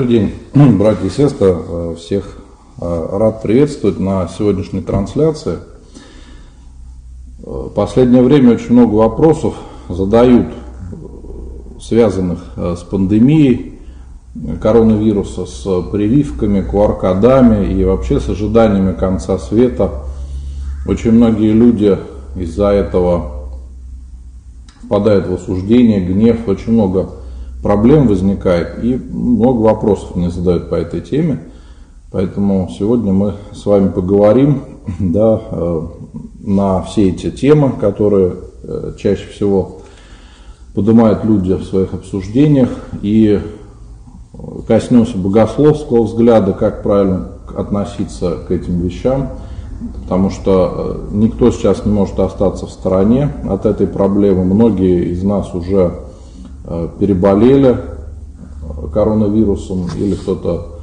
Добрый день, братья и сестры. Э, всех э, рад приветствовать на сегодняшней трансляции. В последнее время очень много вопросов задают, связанных с пандемией коронавируса, с прививками, QR-кодами и вообще с ожиданиями конца света. Очень многие люди из-за этого впадают в осуждение, гнев, очень много проблем возникает и много вопросов мне задают по этой теме. Поэтому сегодня мы с вами поговорим да, э, на все эти темы, которые э, чаще всего поднимают люди в своих обсуждениях и коснемся богословского взгляда, как правильно относиться к этим вещам, потому что э, никто сейчас не может остаться в стороне от этой проблемы. Многие из нас уже переболели коронавирусом или кто-то,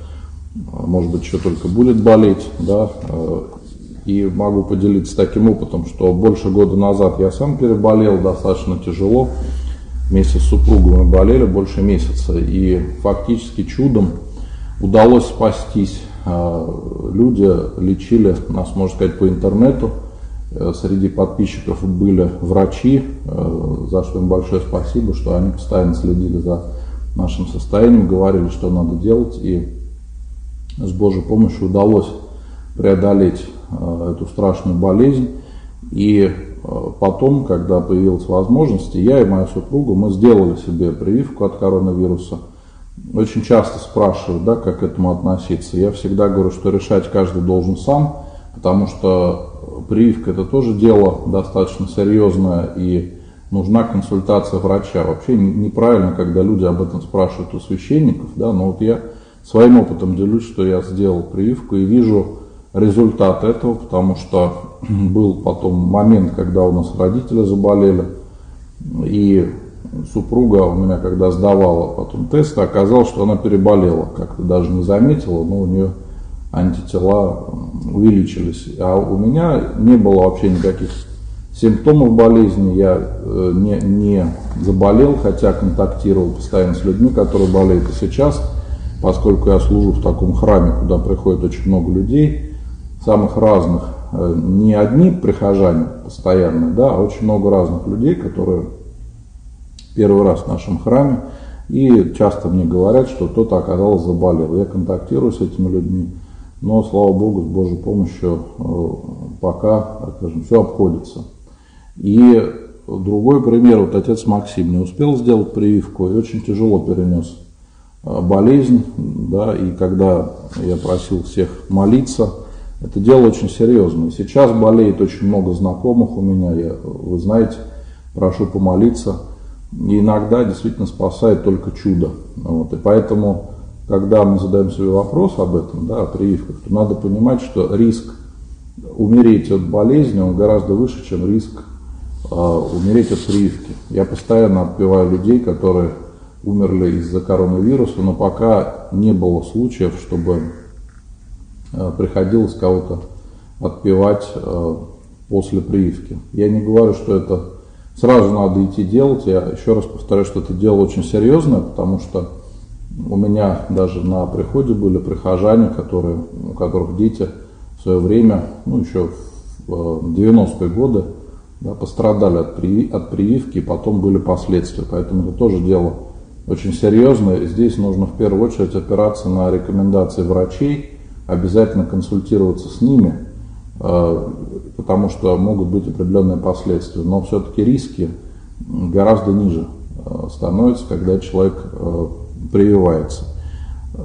э, может быть, еще только будет болеть, да, э, и могу поделиться таким опытом, что больше года назад я сам переболел достаточно тяжело, вместе с супругом мы болели больше месяца, и фактически чудом удалось спастись. Люди лечили нас, можно сказать, по интернету, Э, среди подписчиков были врачи, э, за что им большое спасибо, что они постоянно следили за нашим состоянием, говорили, что надо делать, и с Божьей помощью удалось преодолеть э, эту страшную болезнь. И потом, когда появилась возможность, я и моя супруга, мы сделали себе прививку от коронавируса. Очень часто спрашивают, да, как к этому относиться. Я всегда говорю, что решать каждый должен сам, потому что прививка это тоже дело достаточно серьезное и нужна консультация врача. Вообще неправильно, когда люди об этом спрашивают у священников, да, но вот я своим опытом делюсь, что я сделал прививку и вижу результат этого, потому что был потом момент, когда у нас родители заболели, и супруга у меня, когда сдавала потом тесты, оказалось, что она переболела, как-то даже не заметила, но у нее антитела увеличились. А у меня не было вообще никаких симптомов болезни, я э, не, не заболел, хотя контактировал постоянно с людьми, которые болеют. И сейчас, поскольку я служу в таком храме, куда приходит очень много людей, самых разных, э, не одни прихожане постоянно, да, а очень много разных людей, которые первый раз в нашем храме, и часто мне говорят, что кто-то оказался заболел. Я контактирую с этими людьми, но, слава Богу, с Божьей помощью э, пока, скажем, все обходится. И другой пример, вот отец Максим не успел сделать прививку и очень тяжело перенес э, болезнь, да, и когда я просил всех молиться, это дело очень серьезное. Сейчас болеет очень много знакомых у меня, я, вы знаете, прошу помолиться. И иногда действительно спасает только чудо. Вот, и поэтому когда мы задаем себе вопрос об этом, да, о прививках, то надо понимать, что риск умереть от болезни, он гораздо выше, чем риск э, умереть от прививки. Я постоянно отпеваю людей, которые умерли из-за коронавируса, но пока не было случаев, чтобы э, приходилось кого-то отпевать э, после прививки. Я не говорю, что это сразу надо идти делать. Я еще раз повторяю, что это дело очень серьезное, потому что у меня даже на приходе были прихожане, которые, у которых дети в свое время, ну еще в 90-е годы, да, пострадали от, при, от прививки, и потом были последствия. Поэтому это тоже дело очень серьезное. Здесь нужно в первую очередь опираться на рекомендации врачей, обязательно консультироваться с ними, э, потому что могут быть определенные последствия. Но все-таки риски гораздо ниже э, становятся, когда человек э, прививается.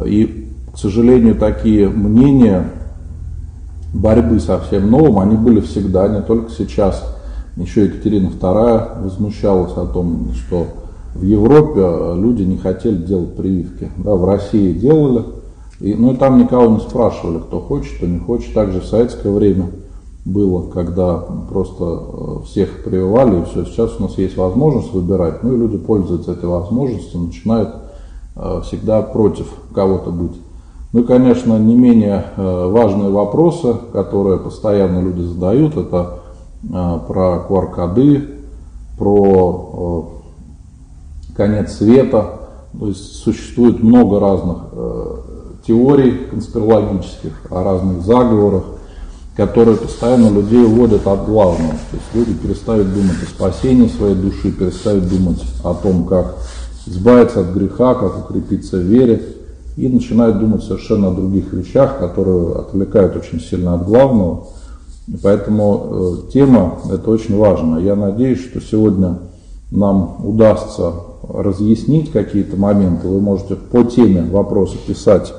И, к сожалению, такие мнения борьбы со всем новым, они были всегда, не только сейчас. Еще Екатерина II возмущалась о том, что в Европе люди не хотели делать прививки. Да, в России делали, и, ну и там никого не спрашивали, кто хочет, кто не хочет. Также в советское время было, когда просто э, всех прививали, и все. Сейчас у нас есть возможность выбирать, ну и люди пользуются этой возможностью, начинают Э, всегда против кого-то быть. Ну и, конечно, не менее э, важные вопросы, которые постоянно люди задают, это э, про QR-коды, про конец света. То есть существует много разных э, теорий конспирологических о разных заговорах, которые постоянно людей уводят от главного. То есть люди перестают думать о спасении своей души, перестают думать о том, как избавиться от греха, как укрепиться в вере, и начинают думать совершенно о других вещах, которые отвлекают очень сильно от главного. И поэтому э, тема это очень важна. Я надеюсь, что сегодня нам удастся разъяснить какие-то моменты. Вы можете по теме вопросы писать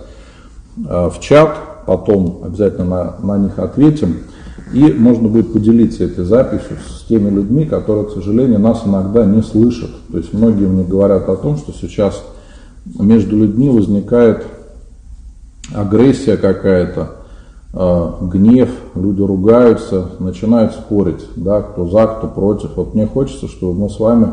э, в чат, потом обязательно на, на них ответим. И можно будет поделиться этой записью с теми людьми, которые, к сожалению, нас иногда не слышат. То есть многие мне говорят о том, что сейчас между людьми возникает агрессия какая-то, э, гнев, люди ругаются, начинают спорить, да, кто за, кто против. Вот мне хочется, чтобы мы с вами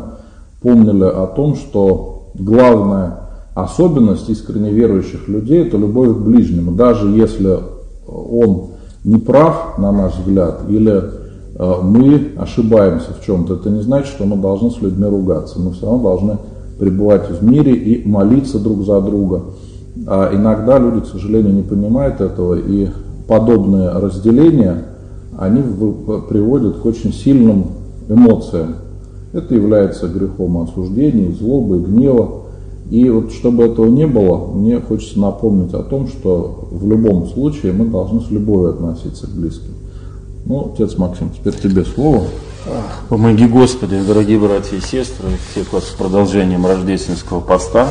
помнили о том, что главная особенность искренне верующих людей – это любовь к ближнему. Даже если он не прав, на наш взгляд, или э, мы ошибаемся в чем-то, это не значит, что мы должны с людьми ругаться. Мы все равно должны пребывать в мире и молиться друг за друга. А иногда люди, к сожалению, не понимают этого, и подобные разделения, они приводят к очень сильным эмоциям. Это является грехом осуждения, злобы, гнева. И вот чтобы этого не было, мне хочется напомнить о том, что в любом случае мы должны с любовью относиться к близким. Ну, отец Максим, теперь тебе слово. Помоги Господи, дорогие братья и сестры, всех вас с продолжением рождественского поста.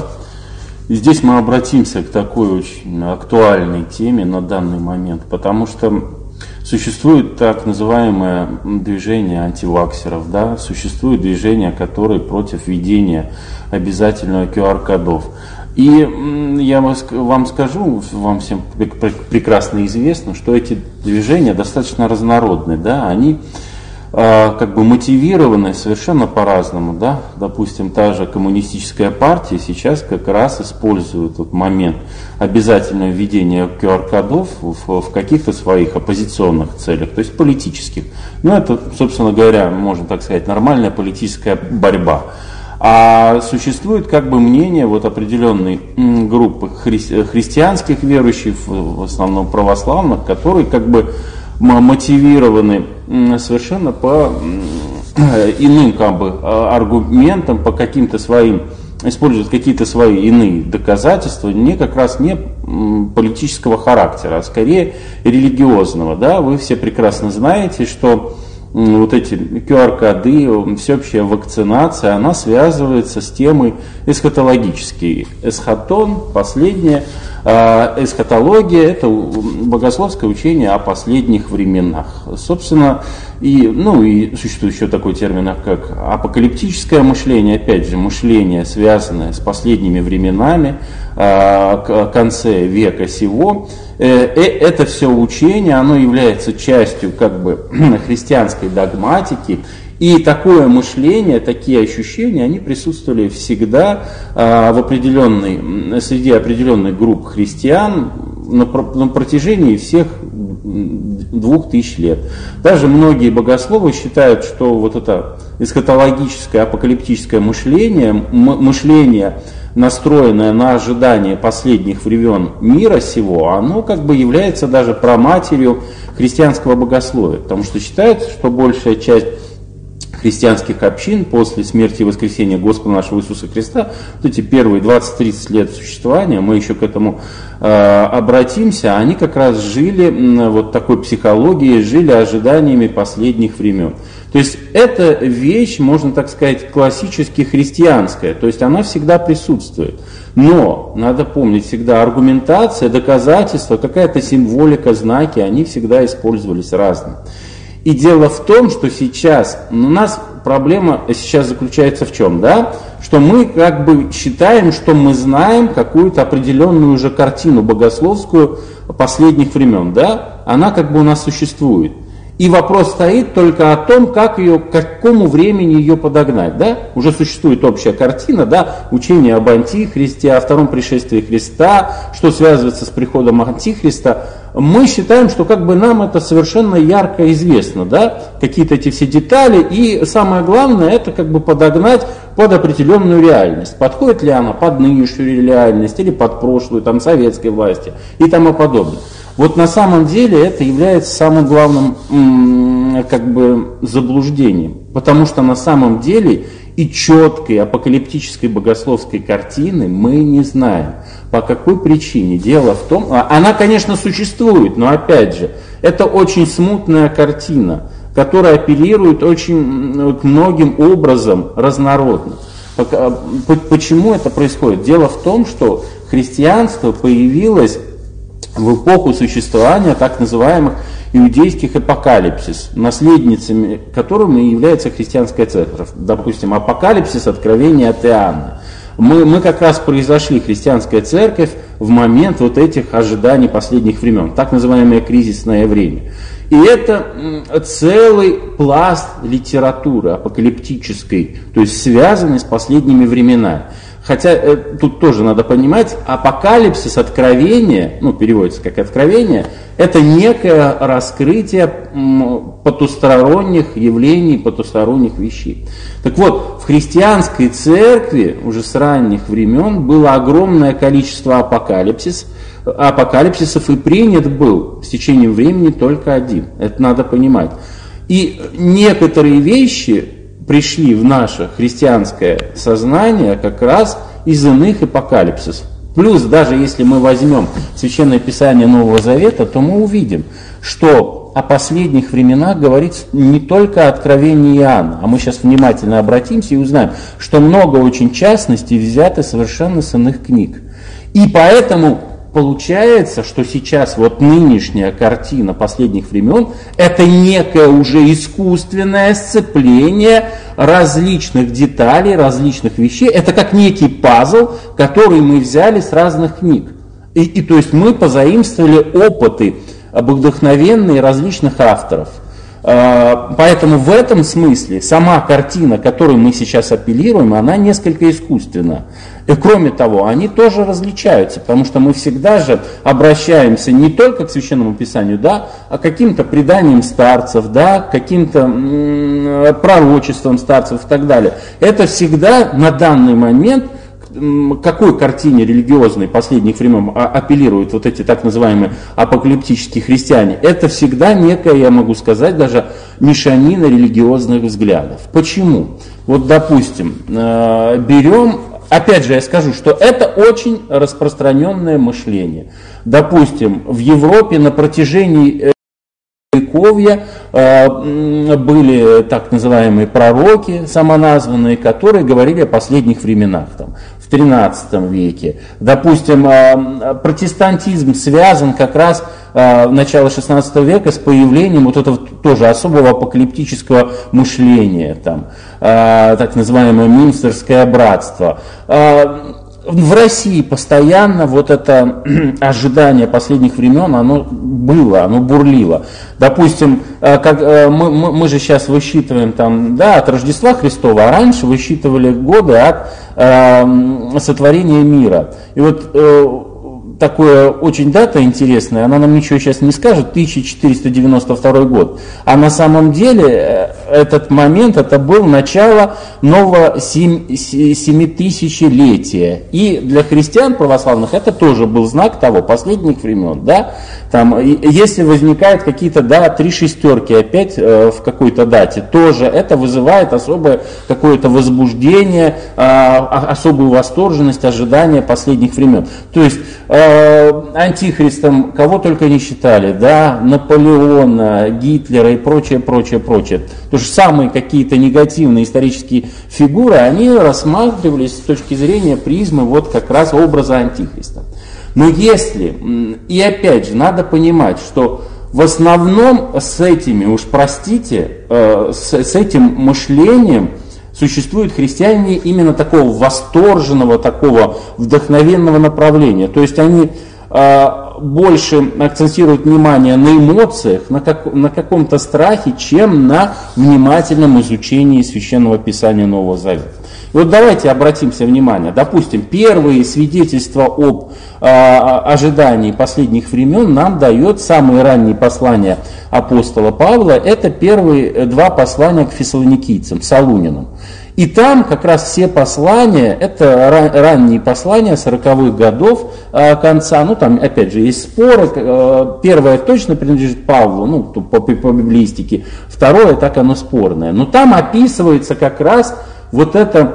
И здесь мы обратимся к такой очень актуальной теме на данный момент, потому что Существует так называемое движение антиваксеров, да, существует движение, которое против введения обязательного QR-кодов. И я вам скажу, вам всем прекрасно известно, что эти движения достаточно разнородны, да, они как бы мотивированы совершенно по-разному, да, допустим, та же коммунистическая партия сейчас как раз использует этот момент обязательного введения QR-кодов в, в каких-то своих оппозиционных целях, то есть политических. Ну, это, собственно говоря, можно так сказать, нормальная политическая борьба. А существует как бы мнение вот определенной группы хри- христианских верующих, в основном православных, которые как бы мотивированы совершенно по иным как бы, а, аргументам, по каким-то своим, используют какие-то свои иные доказательства, не как раз не политического характера, а скорее религиозного. Да? Вы все прекрасно знаете, что вот эти QR-коды, всеобщая вакцинация, она связывается с темой эсхатологической. Эсхатон, последнее, эсхатология – это богословское учение о последних временах. Собственно, и, ну, и существует еще такой термин, как апокалиптическое мышление, опять же, мышление, связанное с последними временами, а, к конце века сего. Э, э, это все учение, оно является частью как бы христианской догматики, и такое мышление, такие ощущения, они присутствовали всегда а, в определенной, среди определенных групп христиан на, протяжении всех двух тысяч лет. Даже многие богословы считают, что вот это эсхатологическое, апокалиптическое мышление, мышление, настроенное на ожидание последних времен мира сего, оно как бы является даже проматерью христианского богословия, потому что считается, что большая часть христианских общин после смерти и воскресения Господа нашего Иисуса Христа, вот эти первые 20-30 лет существования, мы еще к этому э, обратимся, они как раз жили э, вот такой психологией, жили ожиданиями последних времен. То есть эта вещь, можно так сказать, классически христианская, то есть она всегда присутствует. Но надо помнить всегда аргументация, доказательства, какая-то символика, знаки, они всегда использовались разные. И дело в том, что сейчас у нас проблема сейчас заключается в чем, да? Что мы как бы считаем, что мы знаем какую-то определенную уже картину богословскую последних времен, да? Она как бы у нас существует. И вопрос стоит только о том, как ее, к какому времени ее подогнать. Да? Уже существует общая картина, да? учение об антихристе, о втором пришествии Христа, что связывается с приходом антихриста. Мы считаем, что как бы нам это совершенно ярко известно, да? какие-то эти все детали, и самое главное, это как бы подогнать под определенную реальность. Подходит ли она под нынешнюю реальность или под прошлую, там, советской власти и тому подобное. Вот на самом деле это является самым главным как бы заблуждением, потому что на самом деле и четкой апокалиптической богословской картины мы не знаем. По какой причине? Дело в том, а, она, конечно, существует, но опять же, это очень смутная картина, которая апеллирует очень к многим образом разнородно. Почему это происходит? Дело в том, что христианство появилось в эпоху существования так называемых иудейских апокалипсис, наследницами которыми является христианская церковь. Допустим, апокалипсис, откровение от Иоанна. Мы, мы как раз произошли, христианская церковь, в момент вот этих ожиданий последних времен, так называемое кризисное время. И это целый пласт литературы апокалиптической, то есть связанный с последними временами. Хотя э, тут тоже надо понимать, апокалипсис, откровение, ну, переводится как откровение, это некое раскрытие потусторонних явлений, потусторонних вещей. Так вот, в христианской церкви уже с ранних времен было огромное количество апокалипсис, апокалипсисов и принят был с течением времени только один. Это надо понимать. И некоторые вещи пришли в наше христианское сознание как раз из иных апокалипсисов. Плюс, даже если мы возьмем Священное Писание Нового Завета, то мы увидим, что о последних временах говорится не только откровение Иоанна, а мы сейчас внимательно обратимся и узнаем, что много очень частностей взяты совершенно с иных книг. И поэтому Получается, что сейчас вот нынешняя картина последних времен это некое уже искусственное сцепление различных деталей, различных вещей. Это как некий пазл, который мы взяли с разных книг. И, и то есть мы позаимствовали опыты вдохновенные различных авторов. А, поэтому в этом смысле сама картина, которой мы сейчас апеллируем, она несколько искусственна. И кроме того, они тоже различаются, потому что мы всегда же обращаемся не только к Священному Писанию, да, а к каким-то преданиям старцев, да, к каким-то пророчествам старцев и так далее. Это всегда на данный момент какой картине религиозной последних времен а, апеллируют вот эти так называемые апокалиптические христиане, это всегда некая, я могу сказать, даже мешанина религиозных взглядов. Почему? Вот, допустим, э, берем Опять же, я скажу, что это очень распространенное мышление. Допустим, в Европе на протяжении э, Вековья э, были так называемые пророки самоназванные, которые говорили о последних временах. Там, в 13 веке. Допустим, э, протестантизм связан как раз в начало 16 века с появлением вот этого тоже особого апокалиптического мышления, там, так называемое Минстерское братство в России постоянно вот это ожидание последних времен, оно было, оно бурлило. Допустим, э, как, э, мы, мы, мы же сейчас высчитываем там, да, от Рождества Христова, а раньше высчитывали годы от э, сотворения мира. И вот э, такое очень дата интересная, она нам ничего сейчас не скажет, 1492 год. А на самом деле э, этот момент, это был начало нового семитысячелетия. И для христиан православных это тоже был знак того, последних времен. Да? Там, если возникают какие-то, да, три шестерки опять э, в какой-то дате, тоже это вызывает особое какое-то возбуждение, э, особую восторженность, ожидание последних времен. То есть антихристом кого только не считали, да, Наполеона, Гитлера и прочее, прочее, прочее. То же самые какие-то негативные исторические фигуры, они рассматривались с точки зрения призмы вот как раз образа антихриста. Но если, и опять же, надо понимать, что в основном с этими, уж простите, э, с этим мышлением существуют христиане именно такого восторженного, такого вдохновенного направления. То есть они э, больше акцентирует внимание на эмоциях, на, как, на каком-то страхе, чем на внимательном изучении Священного Писания Нового Завета. Вот давайте обратимся внимание. Допустим, первые свидетельства об э, ожидании последних времен нам дает самые ранние послания апостола Павла. Это первые два послания к фессалоникийцам, Салунинам. И там как раз все послания, это ранние послания 40-х годов э, конца, ну там опять же есть споры, э, первое точно принадлежит Павлу, ну по, по библистике, второе так оно спорное. Но там описывается как раз вот эта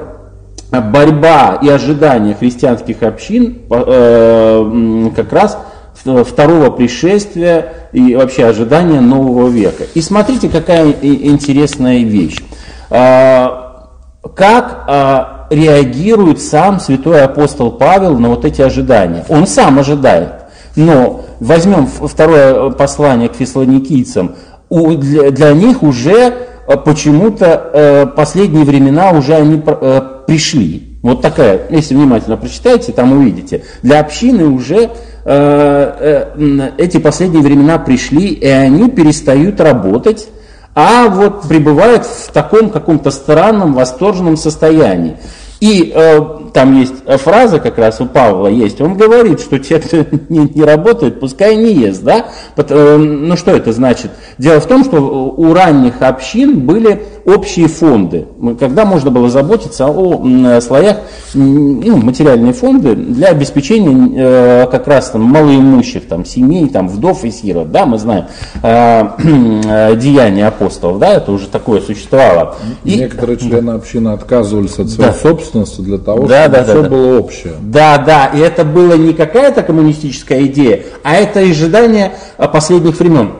борьба и ожидания христианских общин э, как раз второго пришествия и вообще ожидания нового века. И смотрите, какая интересная вещь. А, как а, реагирует сам святой апостол Павел на вот эти ожидания. Он сам ожидает. Но возьмем второе послание к фессалоникийцам, для, них уже почему-то э, последние времена уже они э, пришли. Вот такая, если внимательно прочитаете, там увидите. Для общины уже э, эти последние времена пришли, и они перестают работать а вот пребывает в таком каком-то странном, восторженном состоянии. И э, там есть фраза как раз у Павла есть, он говорит, что те, кто не, не работает, пускай не ест, да? Э, ну что это значит? Дело в том, что у ранних общин были общие фонды, когда можно было заботиться о слоях, ну, материальные фонды для обеспечения э, как раз там малоимущих там, семей, там, вдов и сирот, да, мы знаем э, деяния апостолов, да, это уже такое существовало. И, Некоторые члены общины отказывались от своей да. собственности для того, да, чтобы да, все да, было общее. Да, да, и это было не какая-то коммунистическая идея, а это ожидание последних времен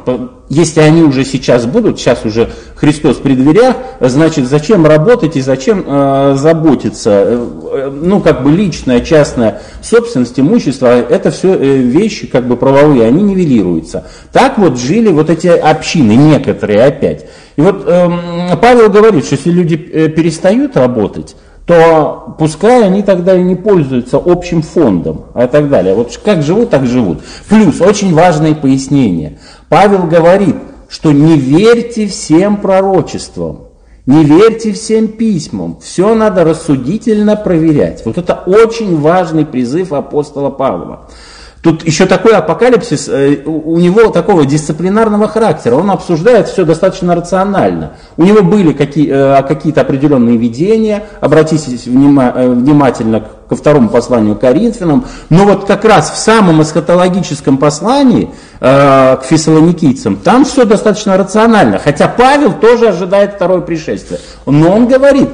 если они уже сейчас будут, сейчас уже Христос при дверях, значит, зачем работать и зачем э, заботиться? Э, ну, как бы личная, частная собственность, имущество, это все э, вещи как бы правовые, они нивелируются. Так вот жили вот эти общины, некоторые опять. И вот э, Павел говорит, что если люди э, перестают работать, то пускай они тогда и не пользуются общим фондом и так далее. Вот как живут, так живут. Плюс очень важное пояснение. Павел говорит, что не верьте всем пророчествам, не верьте всем письмам, все надо рассудительно проверять. Вот это очень важный призыв апостола Павла. Тут еще такой апокалипсис, э, у него такого дисциплинарного характера, он обсуждает все достаточно рационально. У него были какие, э, какие-то определенные видения, обратите э, внимательно ко второму посланию к Коринфянам, но вот как раз в самом эсхатологическом послании к фессалоникийцам, там все достаточно рационально, хотя Павел тоже ожидает второе пришествие. Но он говорит,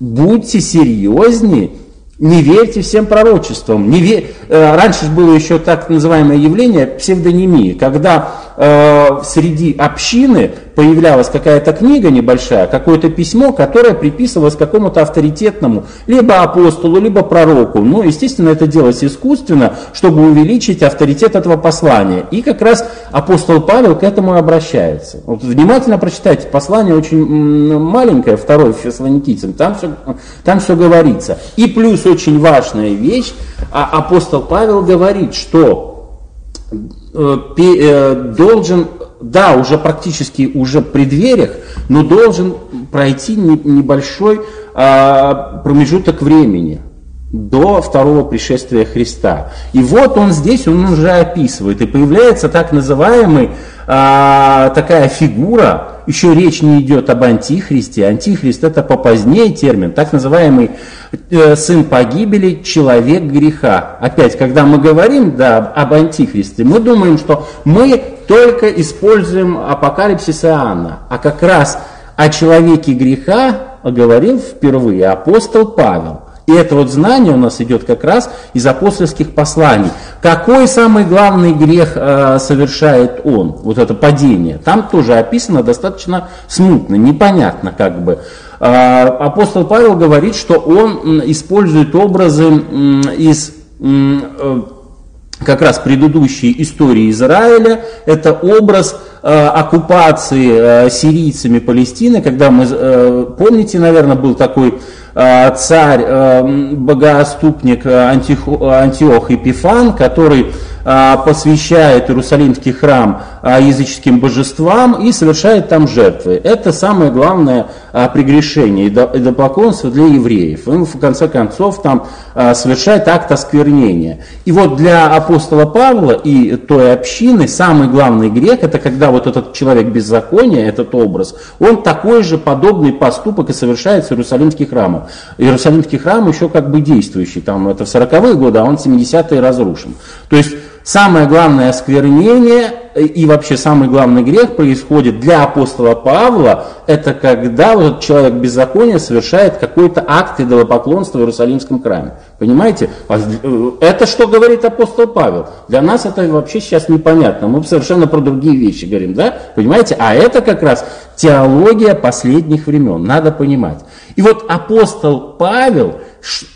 будьте серьезнее не верьте всем пророчествам. Не вер... Э, раньше было еще так называемое явление псевдонимии, когда э, среди общины появлялась какая-то книга небольшая, какое-то письмо, которое приписывалось какому-то авторитетному, либо апостолу, либо пророку. Ну, естественно, это делалось искусственно, чтобы увеличить авторитет этого послания. И как раз апостол Павел к этому обращается. Вот внимательно прочитайте, послание очень маленькое, второе Фессалоникийцам, там все, там все говорится. И плюс очень важная вещь, а апостол Павел говорит, что э, э, должен да, уже практически уже при дверях, но должен пройти небольшой а, промежуток времени до второго пришествия Христа. И вот он здесь, он уже описывает, и появляется так называемый, а, такая фигура, еще речь не идет об антихристе, антихрист это попозднее термин, так называемый э, сын погибели, человек греха. Опять, когда мы говорим да, об антихристе, мы думаем, что мы только используем апокалипсис Иоанна, а как раз о человеке греха говорил впервые апостол Павел. И это вот знание у нас идет как раз из апостольских посланий. Какой самый главный грех э, совершает он, вот это падение? Там тоже описано достаточно смутно, непонятно как бы. Э, апостол Павел говорит, что он использует образы из э, как раз предыдущей истории Израиля, это образ э, оккупации э, сирийцами Палестины, когда мы, помните, наверное, был такой царь, э, богооступник Антих, Антиох Епифан, который посвящает Иерусалимский храм а, языческим божествам и совершает там жертвы. Это самое главное а, прегрешение, идолопоклонство для евреев. Он в конце концов там совершает акт осквернения. И вот для апостола Павла и той общины самый главный грех, это когда вот этот человек беззакония, этот образ, он такой же подобный поступок и совершает с Иерусалимским храмом. Иерусалимский храм еще как бы действующий, там это в 40-е годы, а он 70-е разрушен. То есть самое главное осквернение и вообще самый главный грех происходит для апостола Павла, это когда вот человек беззакония совершает какой-то акт идолопоклонства в Иерусалимском храме. Понимаете? А э, это что говорит апостол Павел? Для нас это вообще сейчас непонятно. Мы совершенно про другие вещи говорим, да? Понимаете? А это как раз теология последних времен. Надо понимать. И вот апостол Павел,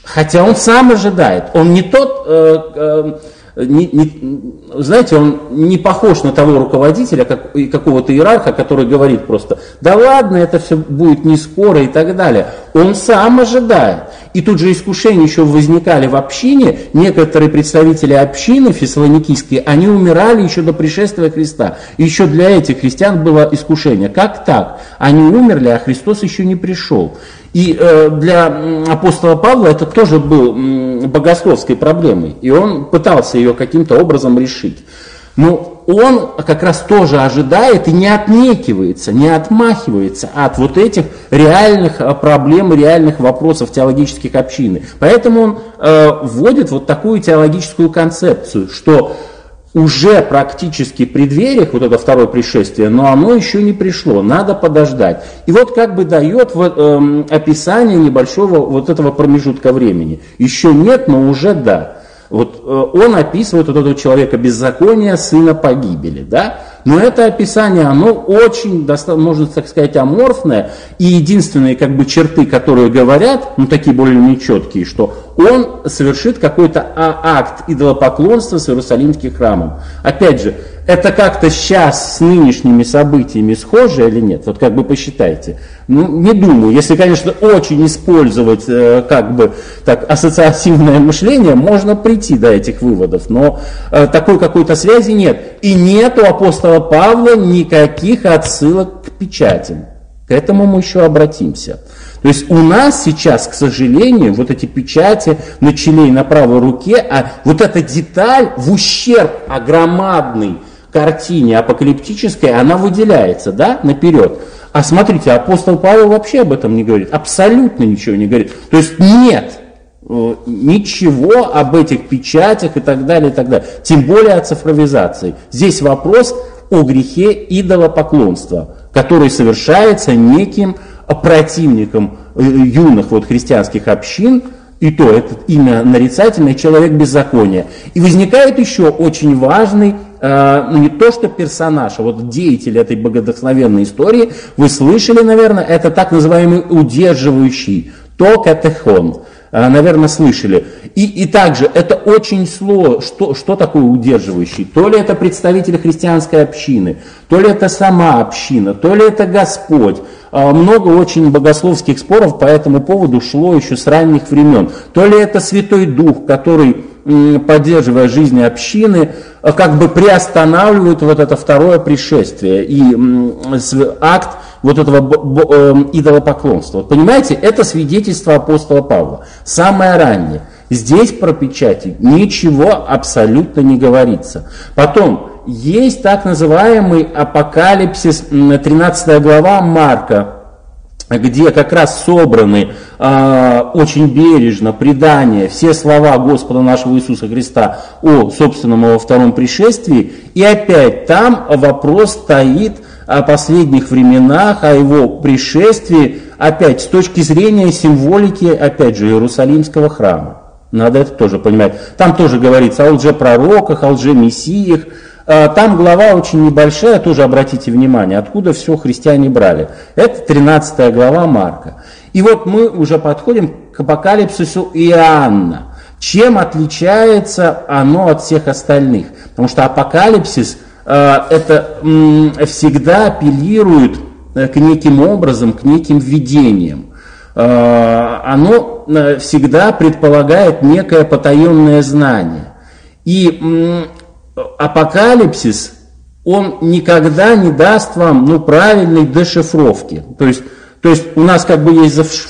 хотя он сам ожидает, он не тот... Э, э, не, не, знаете, он не похож на того руководителя, как, какого-то иерарха, который говорит просто, да ладно, это все будет не скоро и так далее. Он сам ожидает. И тут же искушения еще возникали в общине. Некоторые представители общины фессалоникийские, они умирали еще до пришествия Христа. Еще для этих христиан было искушение. Как так? Они умерли, а Христос еще не пришел. И э, для апостола Павла это тоже был богословской проблемой, и он пытался ее каким-то образом решить. Но он как раз тоже ожидает и не отнекивается, не отмахивается от вот этих реальных э, проблем реальных вопросов теологических общины. Поэтому он э, вводит вот такую теологическую концепцию, что уже практически преддвериях, вот это второе пришествие, но оно еще не пришло, надо подождать. И вот как бы дает вот, эм, описание небольшого вот этого промежутка времени. Еще нет, но уже да. Вот э, он описывает вот этого человека беззакония, сына погибели, да? Но это описание, оно очень, можно так сказать, аморфное, и единственные как бы черты, которые говорят, ну такие более нечеткие, что он совершит какой-то акт идолопоклонства с Иерусалимским храмом. Опять же, это как-то сейчас с нынешними событиями схоже или нет? Вот как бы посчитайте. Ну, не думаю. Если, конечно, очень использовать э, как бы так ассоциативное мышление, можно прийти до этих выводов. Но э, такой какой-то связи нет. И нет у апостола Павла никаких отсылок к печатям. К этому мы еще обратимся. То есть у нас сейчас, к сожалению, вот эти печати на челе и на правой руке, а вот эта деталь в ущерб огромадный картине апокалиптической, она выделяется, да, наперед. А смотрите, апостол Павел вообще об этом не говорит, абсолютно ничего не говорит. То есть нет э, ничего об этих печатях и так далее, и так далее. Тем более о цифровизации. Здесь вопрос о грехе идолопоклонства, который совершается неким противником э, юных вот христианских общин, и то это имя нарицательное, человек беззакония. И возникает еще очень важный ну не то что персонаж, а вот деятель этой богодохновенной истории, вы слышали, наверное, это так называемый удерживающий, то катехон. Э, наверное, слышали. И, и также это очень сложно. Что, что такое удерживающий? То ли это представитель христианской общины, то ли это сама община, то ли это Господь. Э, много очень богословских споров по этому поводу шло еще с ранних времен. То ли это Святой Дух, который поддерживая жизнь общины, э, как бы приостанавливают вот это второе пришествие и акт вот этого эм, идолопоклонства. Понимаете, это свидетельство апостола Павла, самое раннее. Здесь про печати ничего абсолютно не говорится. Потом, есть так называемый апокалипсис, 13 глава Марка, где как раз собраны э, очень бережно предания, все слова Господа нашего Иисуса Христа о собственном его втором пришествии. И опять там вопрос стоит о последних временах, о его пришествии, опять с точки зрения символики, опять же, Иерусалимского храма. Надо это тоже понимать. Там тоже говорится о лжепророках, о лжемессиях, там глава очень небольшая, тоже обратите внимание, откуда все христиане брали. Это 13 глава Марка. И вот мы уже подходим к апокалипсису Иоанна. Чем отличается оно от всех остальных? Потому что апокалипсис э, это всегда апеллирует э, к неким образом, к неким видениям. Э, оно э, всегда предполагает некое потаенное знание. И апокалипсис, он никогда не даст вам ну, правильной дешифровки. То есть, то есть у нас как бы есть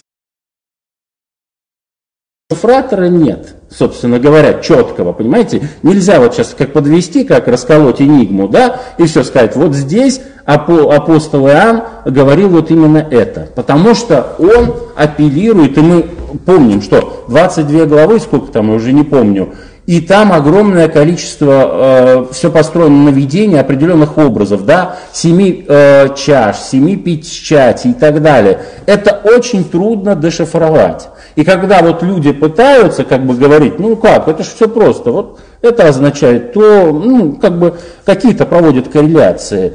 Шифратора нет, собственно говоря, четкого, понимаете? Нельзя вот сейчас как подвести, как расколоть энигму, да, и все сказать, вот здесь апостол Иоанн говорил вот именно это, потому что он апеллирует, и мы помним, что 22 главы, сколько там, я уже не помню, и там огромное количество, э, все построено на видении определенных образов, да, семи э, чаш, семи печати и так далее. Это очень трудно дешифровать. И когда вот люди пытаются как бы говорить, ну как, это же все просто, вот это означает то, ну как бы какие-то проводят корреляции.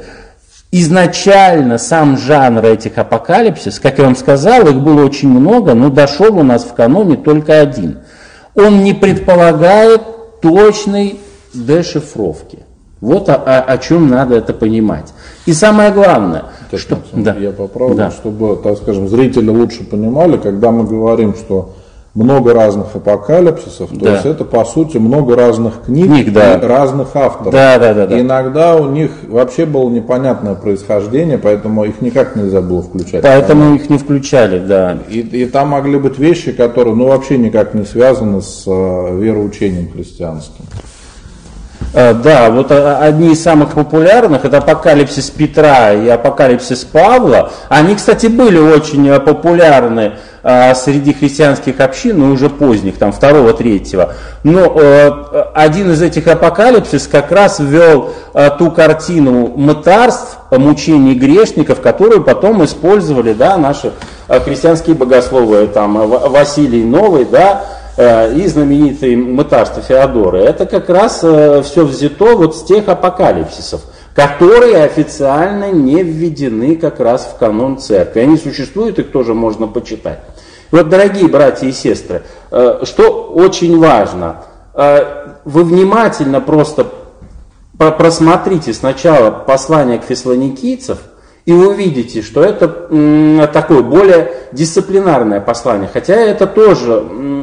Изначально сам жанр этих апокалипсис, как я вам сказал, их было очень много, но дошел у нас в каноне только один – он не предполагает точной дешифровки. Вот о, о, о чем надо это понимать. И самое главное, так, что... Да. Я поправлю, да. чтобы, так скажем, зрители лучше понимали, когда мы говорим, что много разных апокалипсисов, то да. есть это по сути много разных книг, книг да. и разных авторов. Да, да, да, да. И иногда у них вообще было непонятное происхождение, поэтому их никак нельзя было включать. Поэтому их не включали, да. И, и там могли быть вещи, которые ну, вообще никак не связаны с э, вероучением христианским. Э, да, вот э, одни из самых популярных, это апокалипсис Петра и апокалипсис Павла. Они, кстати, были очень э, популярны среди христианских общин, но уже поздних, там второго, третьего. Но один из этих апокалипсис как раз ввел ту картину мытарств, мучений грешников, которую потом использовали да, наши христианские богословы, там Василий Новый, да, и знаменитый мытарство Феодора, это как раз э, все взято вот с тех апокалипсисов, которые официально не введены как раз в канон церкви. Они существуют, их тоже можно почитать. Вот, дорогие братья и сестры, э, что очень важно, вы внимательно просто просмотрите сначала послание к фессалоникийцам, и увидите, что это такое более дисциплинарное послание, хотя это тоже Э,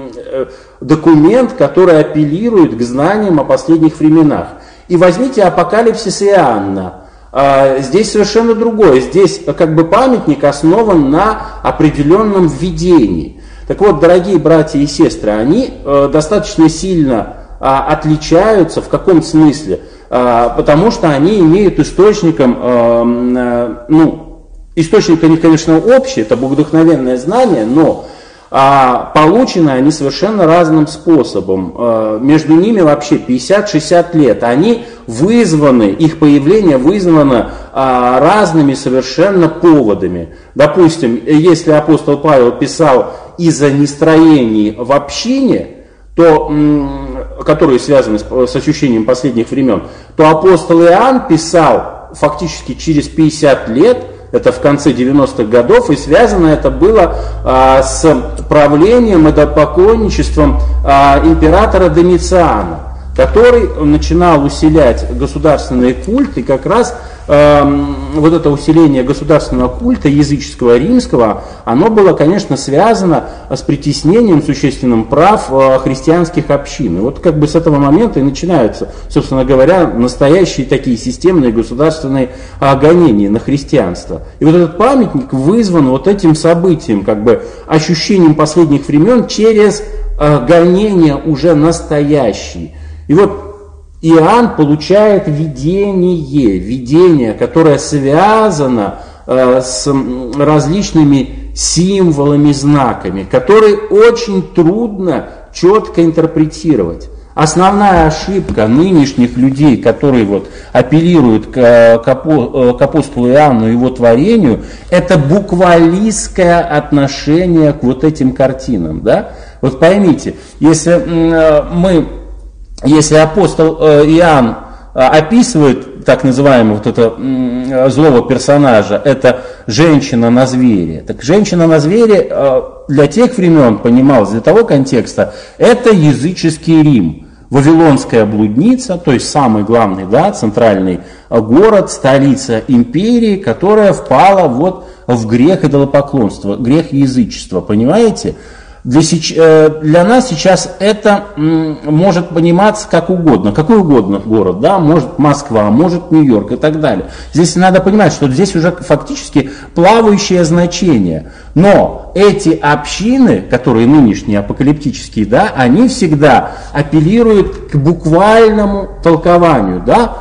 документ, который апеллирует к знаниям о последних временах. И возьмите Апокалипсис Иоанна. А, здесь совершенно другое. Здесь как бы памятник основан на определенном видении. Так вот, дорогие братья и сестры, они э, достаточно сильно а, отличаются в каком смысле? А, потому что они имеют источником, э, ну, источник у них, конечно, общий, это богодухновенное знание, но а получены они совершенно разным способом. А, между ними вообще 50-60 лет. Они вызваны, их появление вызвано а, разными совершенно поводами. Допустим, если апостол Павел писал из-за нестроений в общине, то, которые связаны с ощущением последних времен, то апостол Иоанн писал фактически через 50 лет – это в конце 90-х годов, и связано это было а, с правлением и поклонничеством а, императора Домициана, который начинал усилять государственные культы, как раз вот это усиление государственного культа языческого римского, оно было, конечно, связано с притеснением существенным прав э, христианских общин. И вот как бы с этого момента и начинаются, собственно говоря, настоящие такие системные государственные гонения на христианство. И вот этот памятник вызван вот этим событием, как бы ощущением последних времен через э, гонения уже настоящие. И вот Иоанн получает видение, видение, которое связано э, с различными символами, знаками, которые очень трудно четко интерпретировать. Основная ошибка нынешних людей, которые вот апеллируют к, к, э, к апостолу Иоанну и его творению, это буквалистское отношение к вот этим картинам. Да? Вот поймите, если э, мы если апостол э, Иоанн э, описывает так называемого вот это злого персонажа, это женщина на звере. Так женщина на звере э, для тех времен понималась, для того контекста, это языческий Рим. Вавилонская блудница, то есть самый главный, да, центральный город, столица империи, которая впала вот в грех идолопоклонства, грех язычества, понимаете? Для, э, для нас сейчас это может пониматься как угодно, какой угодно город, да, может Москва, может Нью-Йорк и так далее. Здесь надо понимать, что здесь уже фактически плавающее значение. Но эти общины, которые нынешние апокалиптические, да, они всегда апеллируют к буквальному толкованию, да,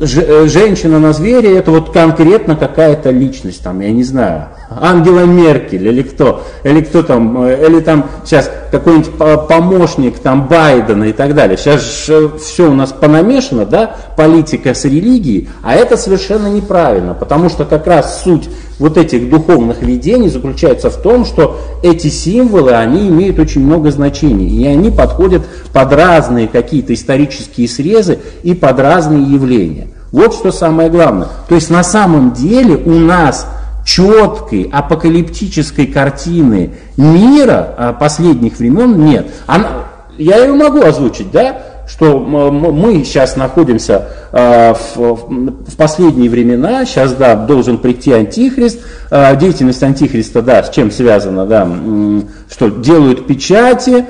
Э, женщина на звере это вот конкретно какая-то личность, там, я не знаю, Ангела Меркель или кто, или кто там, э, или там сейчас какой-нибудь помощник там Байдена и так далее. Сейчас все у нас понамешано, да, политика с религией, а это совершенно неправильно, потому что как раз суть вот этих духовных видений заключается в том, что эти символы, они имеют очень много значений, и они подходят под разные какие-то исторические срезы и под разные явления. Вот что самое главное. То есть на самом деле у нас четкой апокалиптической картины мира а, последних времен нет. Она, я ее могу озвучить, да? что мы сейчас находимся а, в последние времена, сейчас, да, должен прийти антихрист, а, деятельность антихриста, да, с чем связана, да, что делают печати,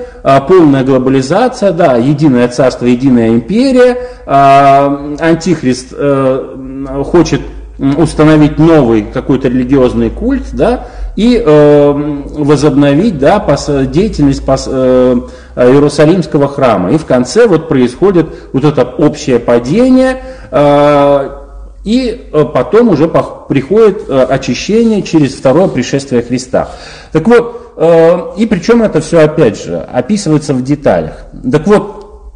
полная глобализация, да, единое царство, единая империя, антихрист э, хочет установить новый какой-то религиозный культ, да, и э, возобновить да, пос, деятельность пос, э, Иерусалимского храма. И в конце вот происходит вот это общее падение, э, и э, потом уже приходит э, очищение через второе пришествие Христа. Так вот, э, и причем это все опять же описывается в деталях. Так вот,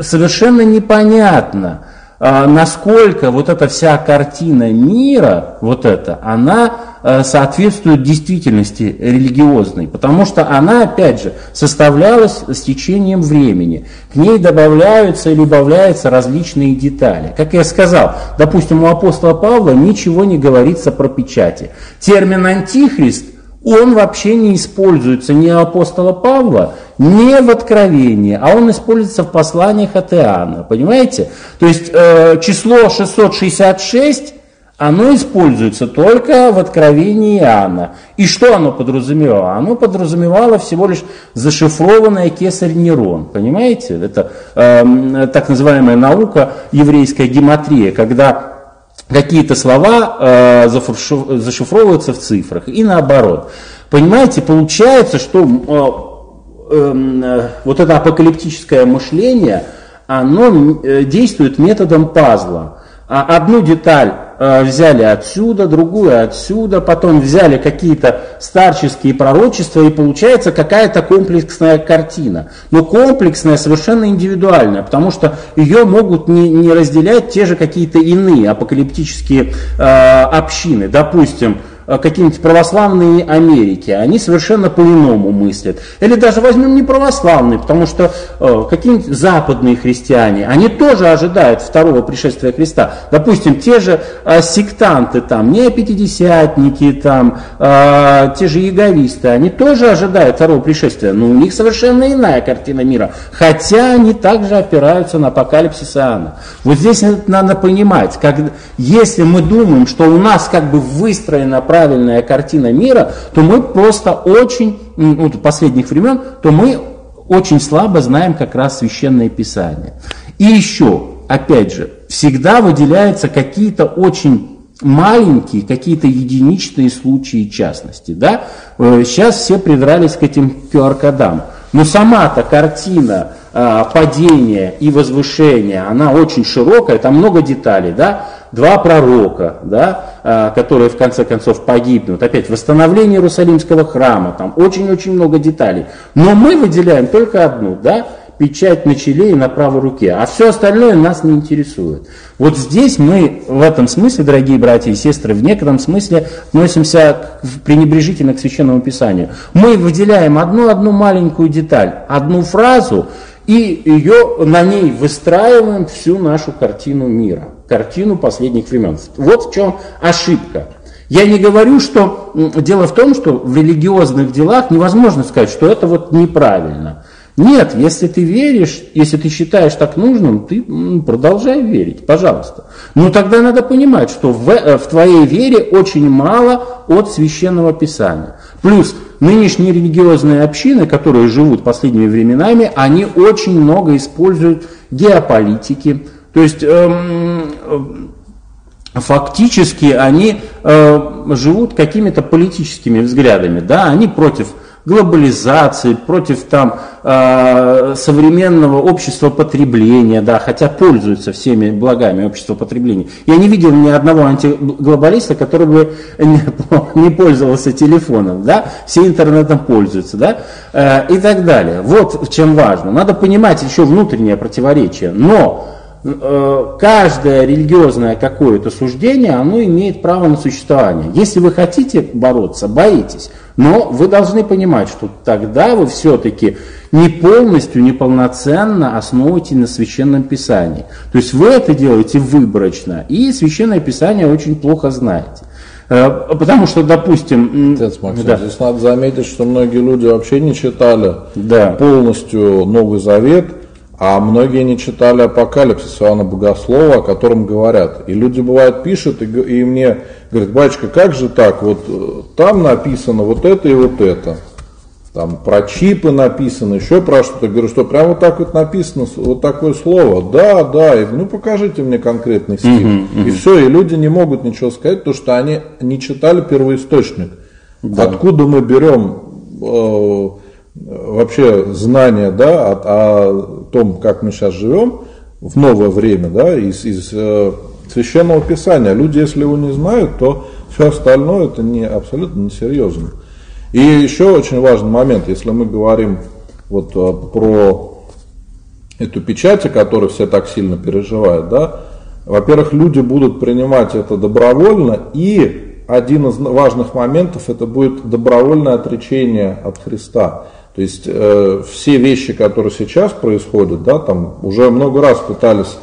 совершенно непонятно, насколько вот эта вся картина мира, вот эта, она э, соответствует действительности религиозной, потому что она, опять же, составлялась с течением времени. К ней добавляются или добавляются различные детали. Как я сказал, допустим, у апостола Павла ничего не говорится про печати. Термин «антихрист» он вообще не используется ни у апостола Павла, не в Откровении, а он используется в посланиях от Иоанна. Понимаете? То есть э, число 666, оно используется только в Откровении Иоанна. И что оно подразумевало? Оно подразумевало всего лишь зашифрованное кесарь Нерон. Понимаете? Это э, так называемая наука еврейская гематрия, когда какие-то слова э, зашифровываются в цифрах и наоборот. Понимаете, получается, что Эм, э, вот это апокалиптическое мышление, оно э, действует методом пазла. А одну деталь э, взяли отсюда, другую отсюда, потом взяли какие-то старческие пророчества, и получается какая-то комплексная картина. Но комплексная совершенно индивидуальная, потому что ее могут не, не разделять те же какие-то иные апокалиптические э, общины. Допустим, Э, какие-нибудь православные Америки, они совершенно по-иному мыслят. Или даже возьмем не православные, потому что э, какие-нибудь западные христиане, они тоже ожидают второго пришествия Христа. Допустим, те же э, сектанты там, не пятидесятники там, э, те же яговисты, они тоже ожидают второго пришествия, но у них совершенно иная картина мира, хотя они также опираются на апокалипсис Иоанна. Вот здесь надо понимать, как, если мы думаем, что у нас как бы выстроена правильная картина мира, то мы просто очень, ну, последних времен, то мы очень слабо знаем как раз священное писание. И еще, опять же, всегда выделяются какие-то очень маленькие, какие-то единичные случаи частности. Да? Э, сейчас все придрались к этим QR-кодам. Но сама-то картина э, падения и возвышения, она очень широкая, там много деталей. Да? Два пророка, да, а, которые в конце концов погибнут. Опять восстановление Иерусалимского храма, там очень-очень много деталей. Но мы выделяем только одну, да, печать на челе и на правой руке, а все остальное нас не интересует. Вот здесь мы в этом смысле, дорогие братья и сестры, в некотором смысле относимся пренебрежительно к Священному Писанию. Мы выделяем одну-одну маленькую деталь, одну фразу, и ее, на ней выстраиваем всю нашу картину мира, картину последних времен. Вот в чем ошибка. Я не говорю, что дело в том, что в религиозных делах невозможно сказать, что это вот неправильно. Нет, если ты веришь, если ты считаешь так нужным, ты продолжай верить, пожалуйста. Но тогда надо понимать, что в, э, в твоей вере очень мало от священного писания. Плюс нынешние религиозные общины, которые живут последними временами, они очень много используют геополитики. То есть эм, фактически они э, живут какими-то политическими взглядами. Да? Они против глобализации, против там, э, современного общества потребления, да, хотя пользуются всеми благами общества потребления. Я не видел ни одного антиглобалиста, который бы не, не пользовался телефоном, да, все интернетом пользуются, да, э, и так далее. Вот в чем важно. Надо понимать еще внутреннее противоречие, но Э, каждое религиозное какое-то суждение, оно имеет право на существование. Если вы хотите бороться, боитесь, но вы должны понимать, что тогда вы все-таки не полностью, не полноценно основываете на Священном Писании. То есть вы это делаете выборочно, и Священное Писание очень плохо знаете. Э, потому что, допустим... Отец Максим, да. здесь надо заметить, что многие люди вообще не читали да. полностью Новый Завет, а многие не читали Апокалипсис Иоанна Богослова, о котором говорят. И люди, бывают, пишут и, и мне говорят, батюшка, как же так, вот э, там написано вот это и вот это. Там про чипы написано, еще про что-то. Говорю, что прямо вот так вот написано, вот такое слово. Да, да, и, ну покажите мне конкретный стих. Uh-huh, uh-huh. И все, и люди не могут ничего сказать, потому что они не читали первоисточник. Да. Откуда мы берем э, вообще знания да, о, о том, как мы сейчас живем в новое время, да, из, из э, священного писания. Люди, если его не знают, то все остальное это не, абсолютно несерьезно. И еще очень важный момент, если мы говорим вот э, про эту печать, о которой все так сильно переживают, да, во-первых, люди будут принимать это добровольно, и один из важных моментов это будет добровольное отречение от Христа. То есть э, все вещи, которые сейчас происходят, да, там уже много раз пытались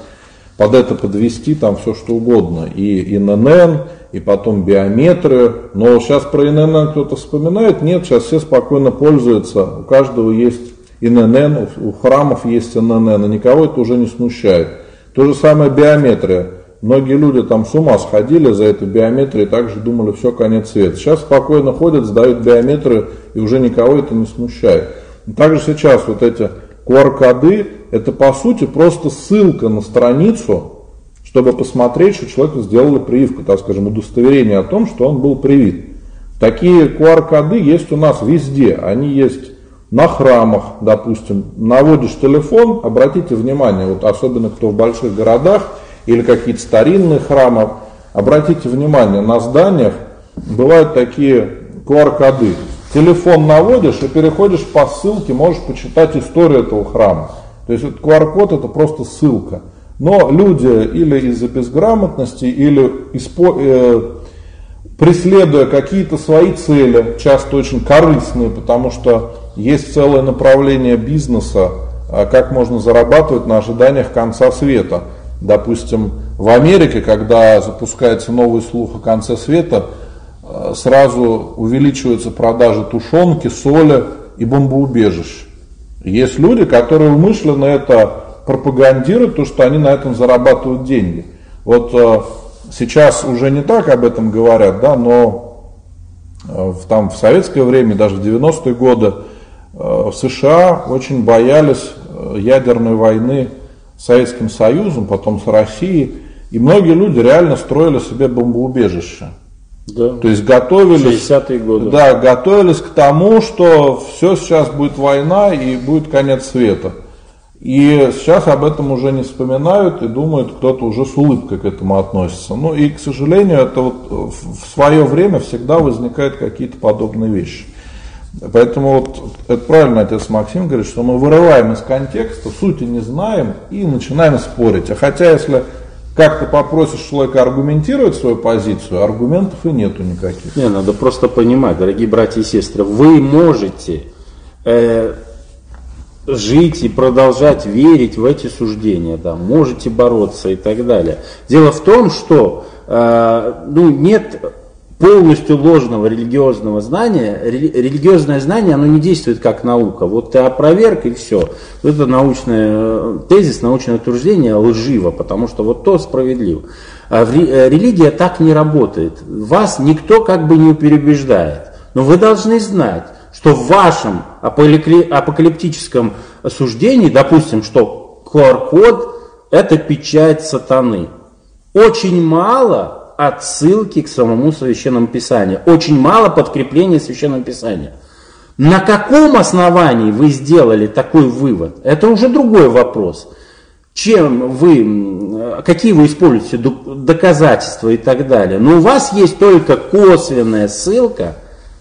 под это подвести там все что угодно. И ИНН, и потом биометры. Но сейчас про ИНН кто-то вспоминает. Нет, сейчас все спокойно пользуются. У каждого есть ИНН, у храмов есть ИНН, и никого это уже не смущает. То же самое биометрия. Многие люди там с ума сходили за эту биометрию также думали, все, конец света. Сейчас спокойно ходят, сдают биометрию и уже никого это не смущает. Также сейчас вот эти QR-коды, это по сути просто ссылка на страницу, чтобы посмотреть, что человеку сделали прививку, так скажем, удостоверение о том, что он был привит. Такие QR-коды есть у нас везде. Они есть на храмах, допустим. Наводишь телефон, обратите внимание, вот особенно кто в больших городах, или какие-то старинные храмы. Обратите внимание, на зданиях бывают такие QR-коды. Телефон наводишь и переходишь по ссылке, можешь почитать историю этого храма. То есть QR-код это просто ссылка. Но люди или из-за безграмотности, или испо, э, преследуя какие-то свои цели, часто очень корыстные, потому что есть целое направление бизнеса, а как можно зарабатывать на ожиданиях конца света. Допустим, в Америке, когда запускается новый слух о конце света, э, сразу увеличиваются продажи тушенки, соли и бомбоубежищ. Есть люди, которые умышленно это пропагандируют, то что они на этом зарабатывают деньги. Вот э, сейчас уже не так об этом говорят, да, но э, в, там, в советское время, даже в 90-е годы, в США очень боялись ядерной войны Советским Союзом, потом с Россией. И многие люди реально строили себе бомбоубежище. Да. То есть готовились, 60-е годы. Да, готовились к тому, что все сейчас будет война и будет конец света. И сейчас об этом уже не вспоминают и думают, кто-то уже с улыбкой к этому относится. Ну и, к сожалению, это вот в свое время всегда возникают какие-то подобные вещи. Поэтому вот это правильно отец Максим говорит, что мы вырываем из контекста, сути не знаем и начинаем спорить. А хотя если как ты попросишь человека аргументировать свою позицию, аргументов и нету никаких. Не, надо просто понимать, дорогие братья и сестры, вы можете э, жить и продолжать верить в эти суждения, да, можете бороться и так далее. Дело в том, что э, ну, нет полностью ложного религиозного знания, религиозное знание, оно не действует как наука. Вот ты опроверг и все. Это научный э, тезис, научное утверждение лживо, потому что вот то справедливо. А э, религия так не работает. Вас никто как бы не переубеждает. Но вы должны знать, что в вашем апокалиптическом суждении, допустим, что QR-код – это печать сатаны. Очень мало отсылки к самому Священному Писанию. Очень мало подкрепления Священного Писания. На каком основании вы сделали такой вывод? Это уже другой вопрос. Чем вы, какие вы используете доказательства и так далее. Но у вас есть только косвенная ссылка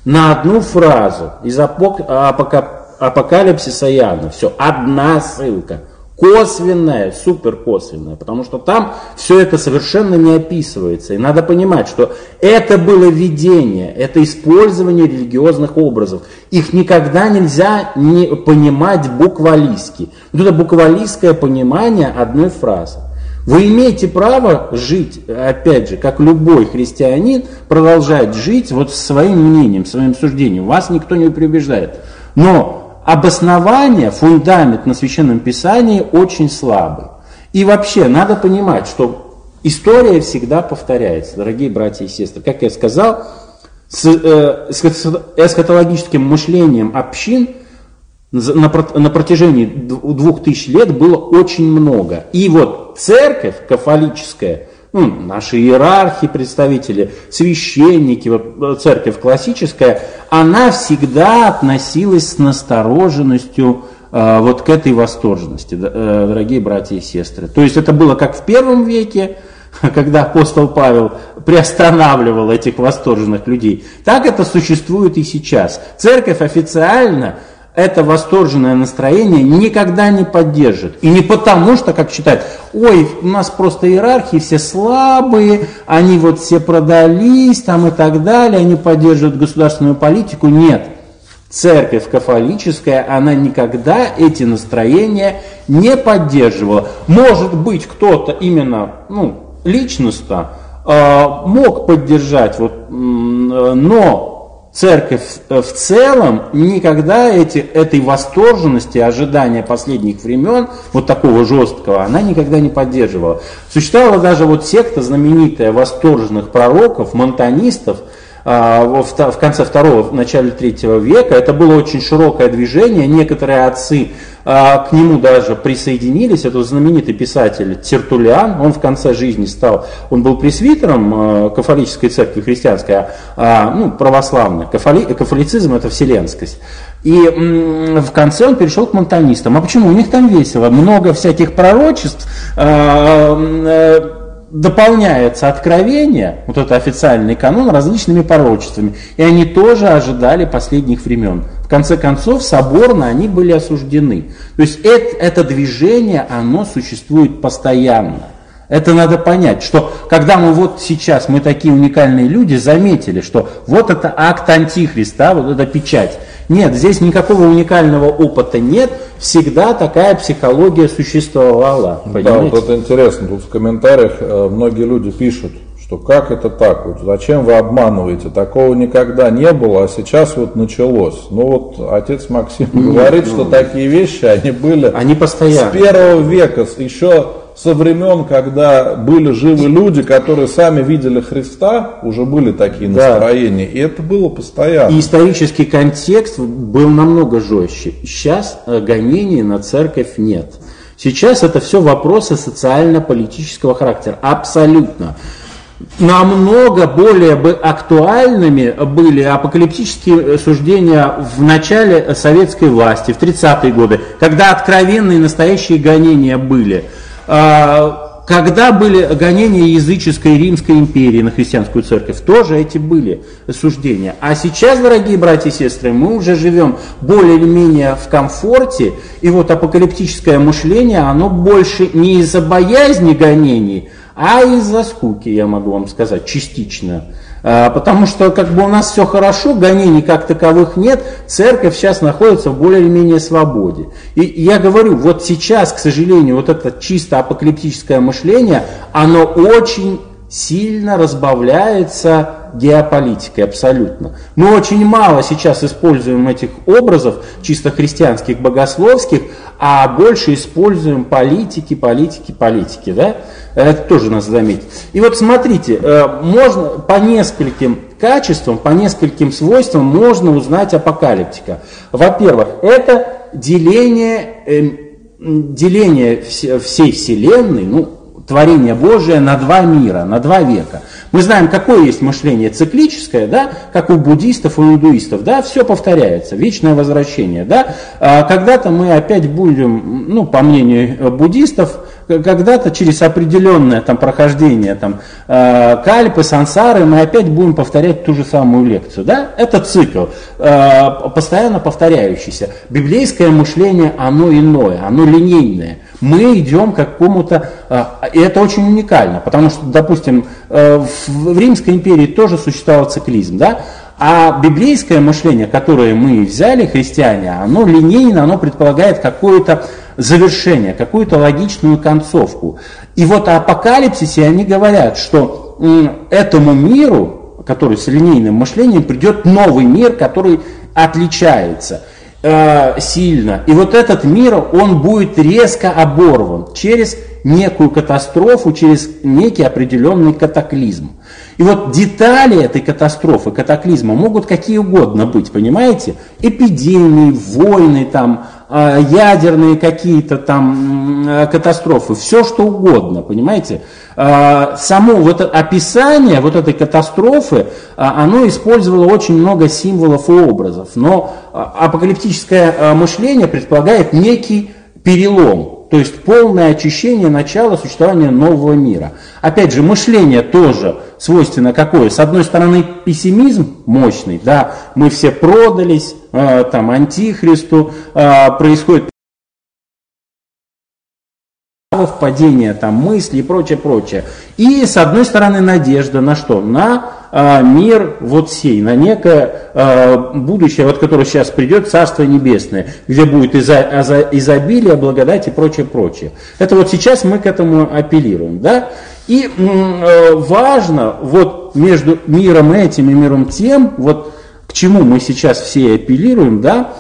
на одну фразу из апокалипсиса Иоанна. Все, одна ссылка – косвенное, супер косвенное, потому что там все это совершенно не описывается. И надо понимать, что это было видение, это использование религиозных образов. Их никогда нельзя не понимать буквалистски. Вот это буквалистское понимание одной фразы. Вы имеете право жить, опять же, как любой христианин, продолжать жить вот своим мнением, своим суждением. Вас никто не прибеждает. Но обоснование, фундамент на Священном Писании очень слабый. И вообще надо понимать, что история всегда повторяется, дорогие братья и сестры. Как я сказал, с э, эсхатологическим мышлением общин на, протяжении двух тысяч лет было очень много. И вот церковь кафолическая – наши иерархи, представители, священники, вот, э, церковь классическая, она всегда относилась с настороженностью э, вот к этой восторженности, э, дорогие братья и сестры. То есть это было как в первом веке, когда апостол Павел приостанавливал этих восторженных людей, так это существует и сейчас. Церковь официально это восторженное настроение никогда не поддержит. И не потому, что, как считают, ой, у нас просто иерархии все слабые, они вот все продались там и так далее, они поддерживают государственную политику. Нет. Церковь кафолическая, она никогда эти настроения не поддерживала. Может быть, кто-то именно, ну, личностно э, мог поддержать, вот, но церковь э, в целом никогда эти, этой восторженности, ожидания последних времен, вот такого жесткого, она никогда не поддерживала. Существовала даже вот секта знаменитая восторженных пророков, монтанистов, в конце второго, в начале третьего века. Это было очень широкое движение. Некоторые отцы а, к нему даже присоединились. Это знаменитый писатель Тертулиан. Он в конце жизни стал, он был пресвитером а, кафолической церкви христианской, ну, православной. Кафоли, кафолицизм это вселенскость. И в конце он перешел к монтанистам. А почему? У них там весело. Много всяких пророчеств дополняется откровение, вот это официальный канон, различными пророчествами. И они тоже ожидали последних времен. В конце концов, соборно они были осуждены. То есть это, это движение, оно существует постоянно. Это надо понять, что когда мы вот сейчас, мы такие уникальные люди, заметили, что вот это акт антихриста, вот эта печать. Нет, здесь никакого уникального опыта нет, всегда такая психология существовала. Понимаете? Да, вот это интересно, тут в комментариях э, многие люди пишут, что как это так, вот зачем вы обманываете, такого никогда не было, а сейчас вот началось. Ну вот отец Максим говорит, что такие вещи, они были они постоянно. с первого века, еще со времен, когда были живы люди, которые сами видели Христа, уже были такие настроения, да. и это было постоянно. И исторический контекст был намного жестче. Сейчас э, гонений на церковь нет. Сейчас это все вопросы социально-политического характера. Абсолютно. Намного более бы актуальными были апокалиптические суждения в начале советской власти, в 30-е годы, когда откровенные настоящие гонения были – когда были гонения языческой Римской империи на христианскую церковь, тоже эти были суждения. А сейчас, дорогие братья и сестры, мы уже живем более или менее в комфорте, и вот апокалиптическое мышление, оно больше не из-за боязни гонений, а из-за скуки, я могу вам сказать, частично. А, потому что как бы у нас все хорошо, гонений как таковых нет, церковь сейчас находится в более или менее свободе. И я говорю, вот сейчас, к сожалению, вот это чисто апокалиптическое мышление, оно очень сильно разбавляется геополитикой абсолютно. Мы очень мало сейчас используем этих образов, чисто христианских, богословских, а больше используем политики, политики, политики. Да? Это тоже надо заметить. И вот смотрите, э, можно по нескольким качествам, по нескольким свойствам можно узнать апокалиптика. Во-первых, это деление, э, деление всей Вселенной, ну, творение Божие на два мира, на два века. Мы знаем, какое есть мышление циклическое, да, как у буддистов и индуистов, да, все повторяется, вечное возвращение, да. А когда-то мы опять будем, ну, по мнению буддистов, когда-то через определенное там прохождение там э, кальпы, сансары мы опять будем повторять ту же самую лекцию, да? Это цикл, э, постоянно повторяющийся. Библейское мышление, оно иное, оно линейное. Мы идем к какому-то, э, и это очень уникально, потому что, допустим, э, в Римской империи тоже существовал циклизм, да? А библейское мышление, которое мы взяли, христиане, оно линейно, оно предполагает какое-то завершение, какую-то логичную концовку. И вот о апокалипсисе они говорят, что этому миру, который с линейным мышлением, придет новый мир, который отличается э, сильно. И вот этот мир, он будет резко оборван через некую катастрофу, через некий определенный катаклизм. И вот детали этой катастрофы, катаклизма могут какие угодно быть, понимаете? Эпидемии, войны, там, ядерные какие-то там катастрофы, все что угодно, понимаете? А, само вот описание вот этой катастрофы, оно использовало очень много символов и образов, но апокалиптическое мышление предполагает некий перелом, то есть полное очищение начала существования нового мира. Опять же, мышление тоже свойственно какое? С одной стороны, пессимизм мощный, да, мы все продались, э, там, антихристу, э, происходит впадение там мысли и прочее, прочее. И с одной стороны надежда на что? На мир вот сей, на некое а, будущее, вот которое сейчас придет, Царство Небесное, где будет изо, изобилие, благодать и прочее, прочее. Это вот сейчас мы к этому апеллируем, да? И э, важно вот между миром этим и миром тем, вот к чему мы сейчас все апеллируем, да,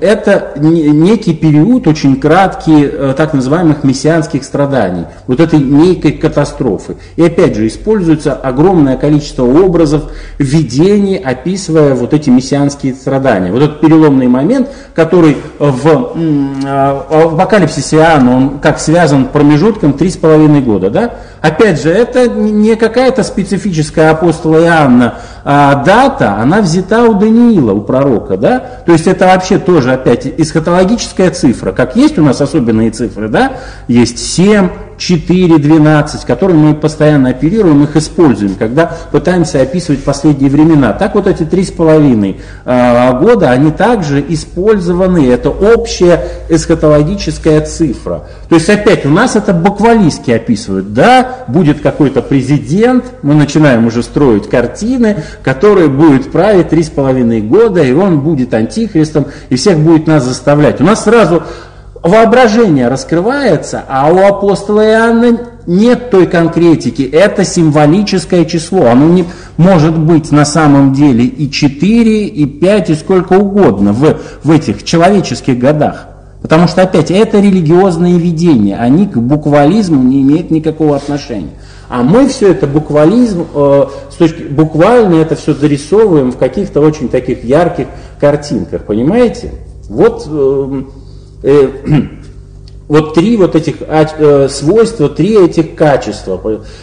это некий период, очень краткий, э, так называемых мессианских страданий, вот этой некой катастрофы. И опять же, используется огромное количество образов, видений, описывая вот эти мессианские страдания. Вот этот переломный момент, который в, э, в апокалипсисе Иоанна, он как связан промежутком 3,5 года, да? Опять же, это не какая-то специфическая апостола Иоанна а дата, она взята у Даниила, у пророка, да? То есть это вообще тоже опять эсхатологическая цифра. Как есть у нас особенные цифры, да? Есть 7, 4, 12, которыми мы постоянно оперируем, их используем, когда пытаемся описывать последние времена. Так вот эти три с половиной а, года, они также использованы, это общая эсхатологическая цифра. То есть опять у нас это буквалистки описывают, да, будет какой-то президент, мы начинаем уже строить картины, который будет править три с половиной года, и он будет антихристом, и всех будет нас заставлять. У нас сразу воображение раскрывается, а у апостола Иоанна нет той конкретики. Это символическое число. Оно не может быть на самом деле и 4, и 5, и сколько угодно в, в этих человеческих годах. Потому что, опять, это религиозные видения, они к буквализму не имеют никакого отношения. А мы все это буквализм, э, с точки, буквально это все зарисовываем в каких-то очень таких ярких картинках, понимаете? Вот э, э, вот три вот этих э, свойства, три этих качества.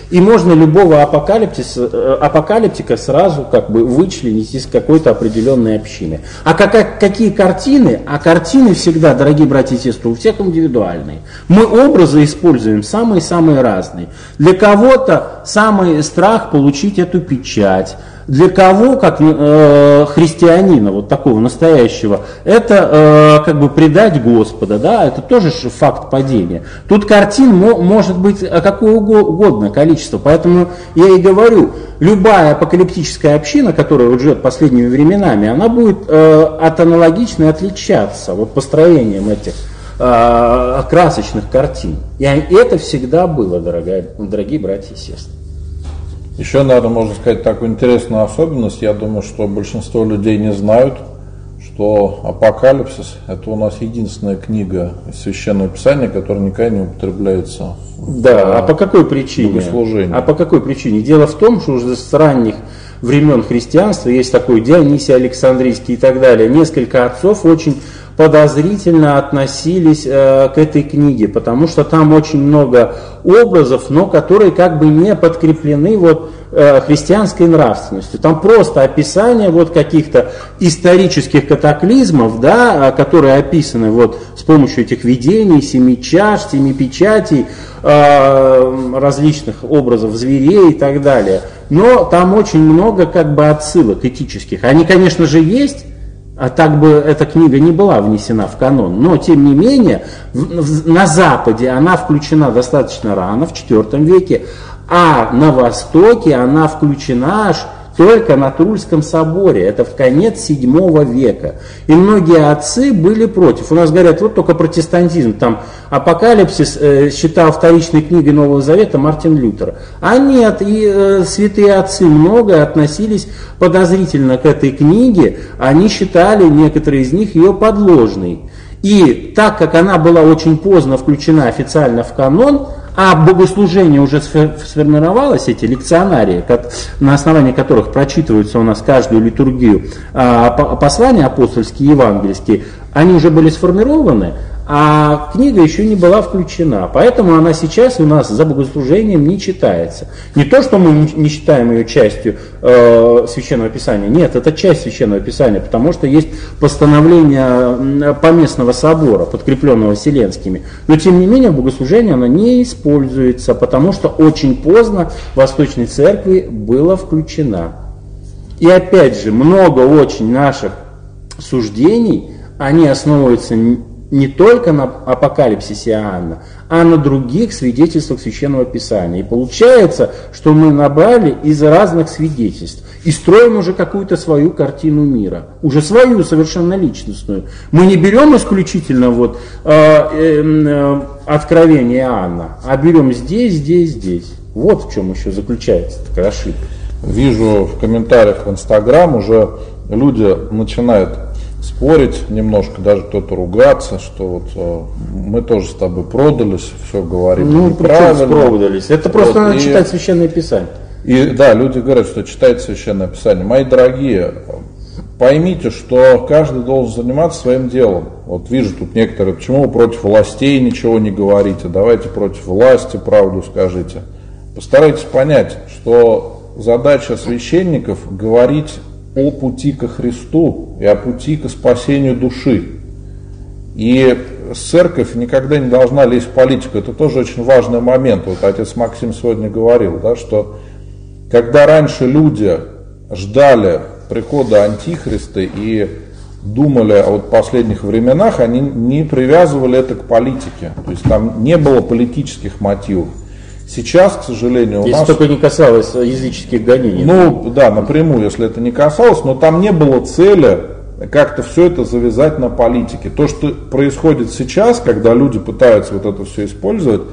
И можно любого апокалиптиса, э, апокалиптика сразу как бы вычленить из какой-то определенной общины. А как, какие картины? А картины всегда, дорогие братья и сестры, у всех индивидуальные. Мы образы используем самые-самые разные. Для кого-то самый страх получить эту печать для кого, как э, христианина, вот такого настоящего, это э, как бы предать Господа, да, это тоже факт падения. Тут картин мо, может быть какое угодно количество, поэтому я и говорю, любая апокалиптическая община, которая вот живет последними временами, она будет э, от аналогичной отличаться вот построением этих э, красочных картин. И это всегда было, дорогие, дорогие братья и сестры. Еще, наверное, можно сказать такую интересную особенность. Я думаю, что большинство людей не знают, что Апокалипсис – это у нас единственная книга Священного Писания, которая никогда не употребляется Да, а по какой причине? А по какой причине? Дело в том, что уже с ранних времен христианства. Есть такой Дионисий Александрийский и так далее. Несколько отцов очень подозрительно относились э, к этой книге, потому что там очень много образов, но которые как бы не подкреплены вот э, христианской нравственностью. Там просто описание вот каких-то исторических катаклизмов, да, которые описаны вот с помощью этих видений, семи чаш, семи печатей, э, различных образов зверей и так далее. Но там очень много как бы отсылок этических. Они, конечно же, есть, а так бы эта книга не была внесена в канон. Но, тем не менее, на Западе она включена достаточно рано, в IV веке, а на Востоке она включена аж только на Трульском соборе, это в конец VII века. И многие отцы были против. У нас говорят, вот только протестантизм, там апокалипсис э, считал вторичной книгой Нового Завета Мартин Лютер. А нет, и э, святые отцы много относились подозрительно к этой книге, они считали, некоторые из них, ее подложной. И так как она была очень поздно включена официально в канон, а богослужение уже сформировалось, эти лекционарии, на основании которых прочитываются у нас каждую литургию а, послания апостольские, евангельские, они уже были сформированы, а книга еще не была включена. Поэтому она сейчас у нас за богослужением не читается. Не то, что мы не считаем ее частью э, Священного Писания, нет, это часть Священного Писания, потому что есть постановление Поместного собора, подкрепленного Вселенскими. Но тем не менее в богослужении она не используется, потому что очень поздно в Восточной Церкви была включена. И опять же, много очень наших суждений, они основываются не только на апокалипсисе Иоанна, а на других свидетельствах Священного Писания. И получается, что мы набрали из разных свидетельств и строим уже какую-то свою картину мира, уже свою совершенно личностную. Мы не берем исключительно вот э, э, э, откровение Иоанна, а берем здесь, здесь, здесь. Вот в чем еще заключается такая ошибка. Вижу в комментариях в Инстаграм уже люди начинают спорить немножко, даже кто-то ругаться, что вот э, мы тоже с тобой продались, все говорим ну, неправильно. продались? Это просто вот, надо и, читать Священное Писание. И да, люди говорят, что читайте Священное Писание. Мои дорогие, поймите, что каждый должен заниматься своим делом. Вот вижу тут некоторые, почему вы против властей ничего не говорите, давайте против власти правду скажите. Постарайтесь понять, что задача священников говорить о пути ко Христу и о пути к спасению души. И церковь никогда не должна лезть в политику. Это тоже очень важный момент. Вот отец Максим сегодня говорил, да, что когда раньше люди ждали прихода Антихриста и думали о вот последних временах, они не привязывали это к политике. То есть там не было политических мотивов. Сейчас, к сожалению, у если нас... только не касалось языческих гонений. Ну, да, напрямую, если это не касалось, но там не было цели как-то все это завязать на политике. То, что происходит сейчас, когда люди пытаются вот это все использовать,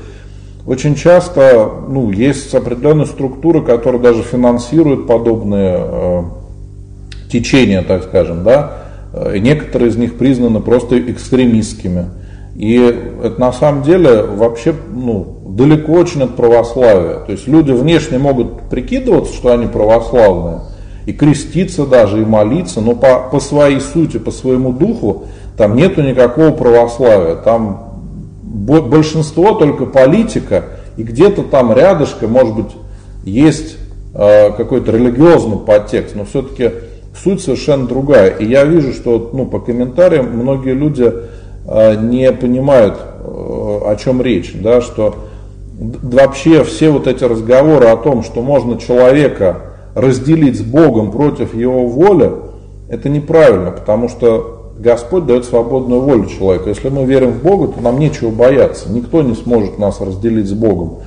очень часто ну, есть определенные структуры, которые даже финансируют подобные э, течения, так скажем, да, и некоторые из них признаны просто экстремистскими. И это на самом деле вообще ну, далеко очень от православия. То есть люди внешне могут прикидываться, что они православные, и креститься даже, и молиться, но по, по своей сути, по своему духу там нету никакого православия. Там большинство только политика, и где-то там рядышком, может быть, есть э, какой-то религиозный подтекст, но все-таки суть совершенно другая. И я вижу, что ну, по комментариям многие люди не понимают, э, о чем речь, да, что вообще все вот эти разговоры о том, что можно человека разделить с Богом против его воли, это неправильно, потому что Господь дает свободную волю человеку. Если мы верим в Бога, то нам нечего бояться. Никто не сможет нас разделить с Богом.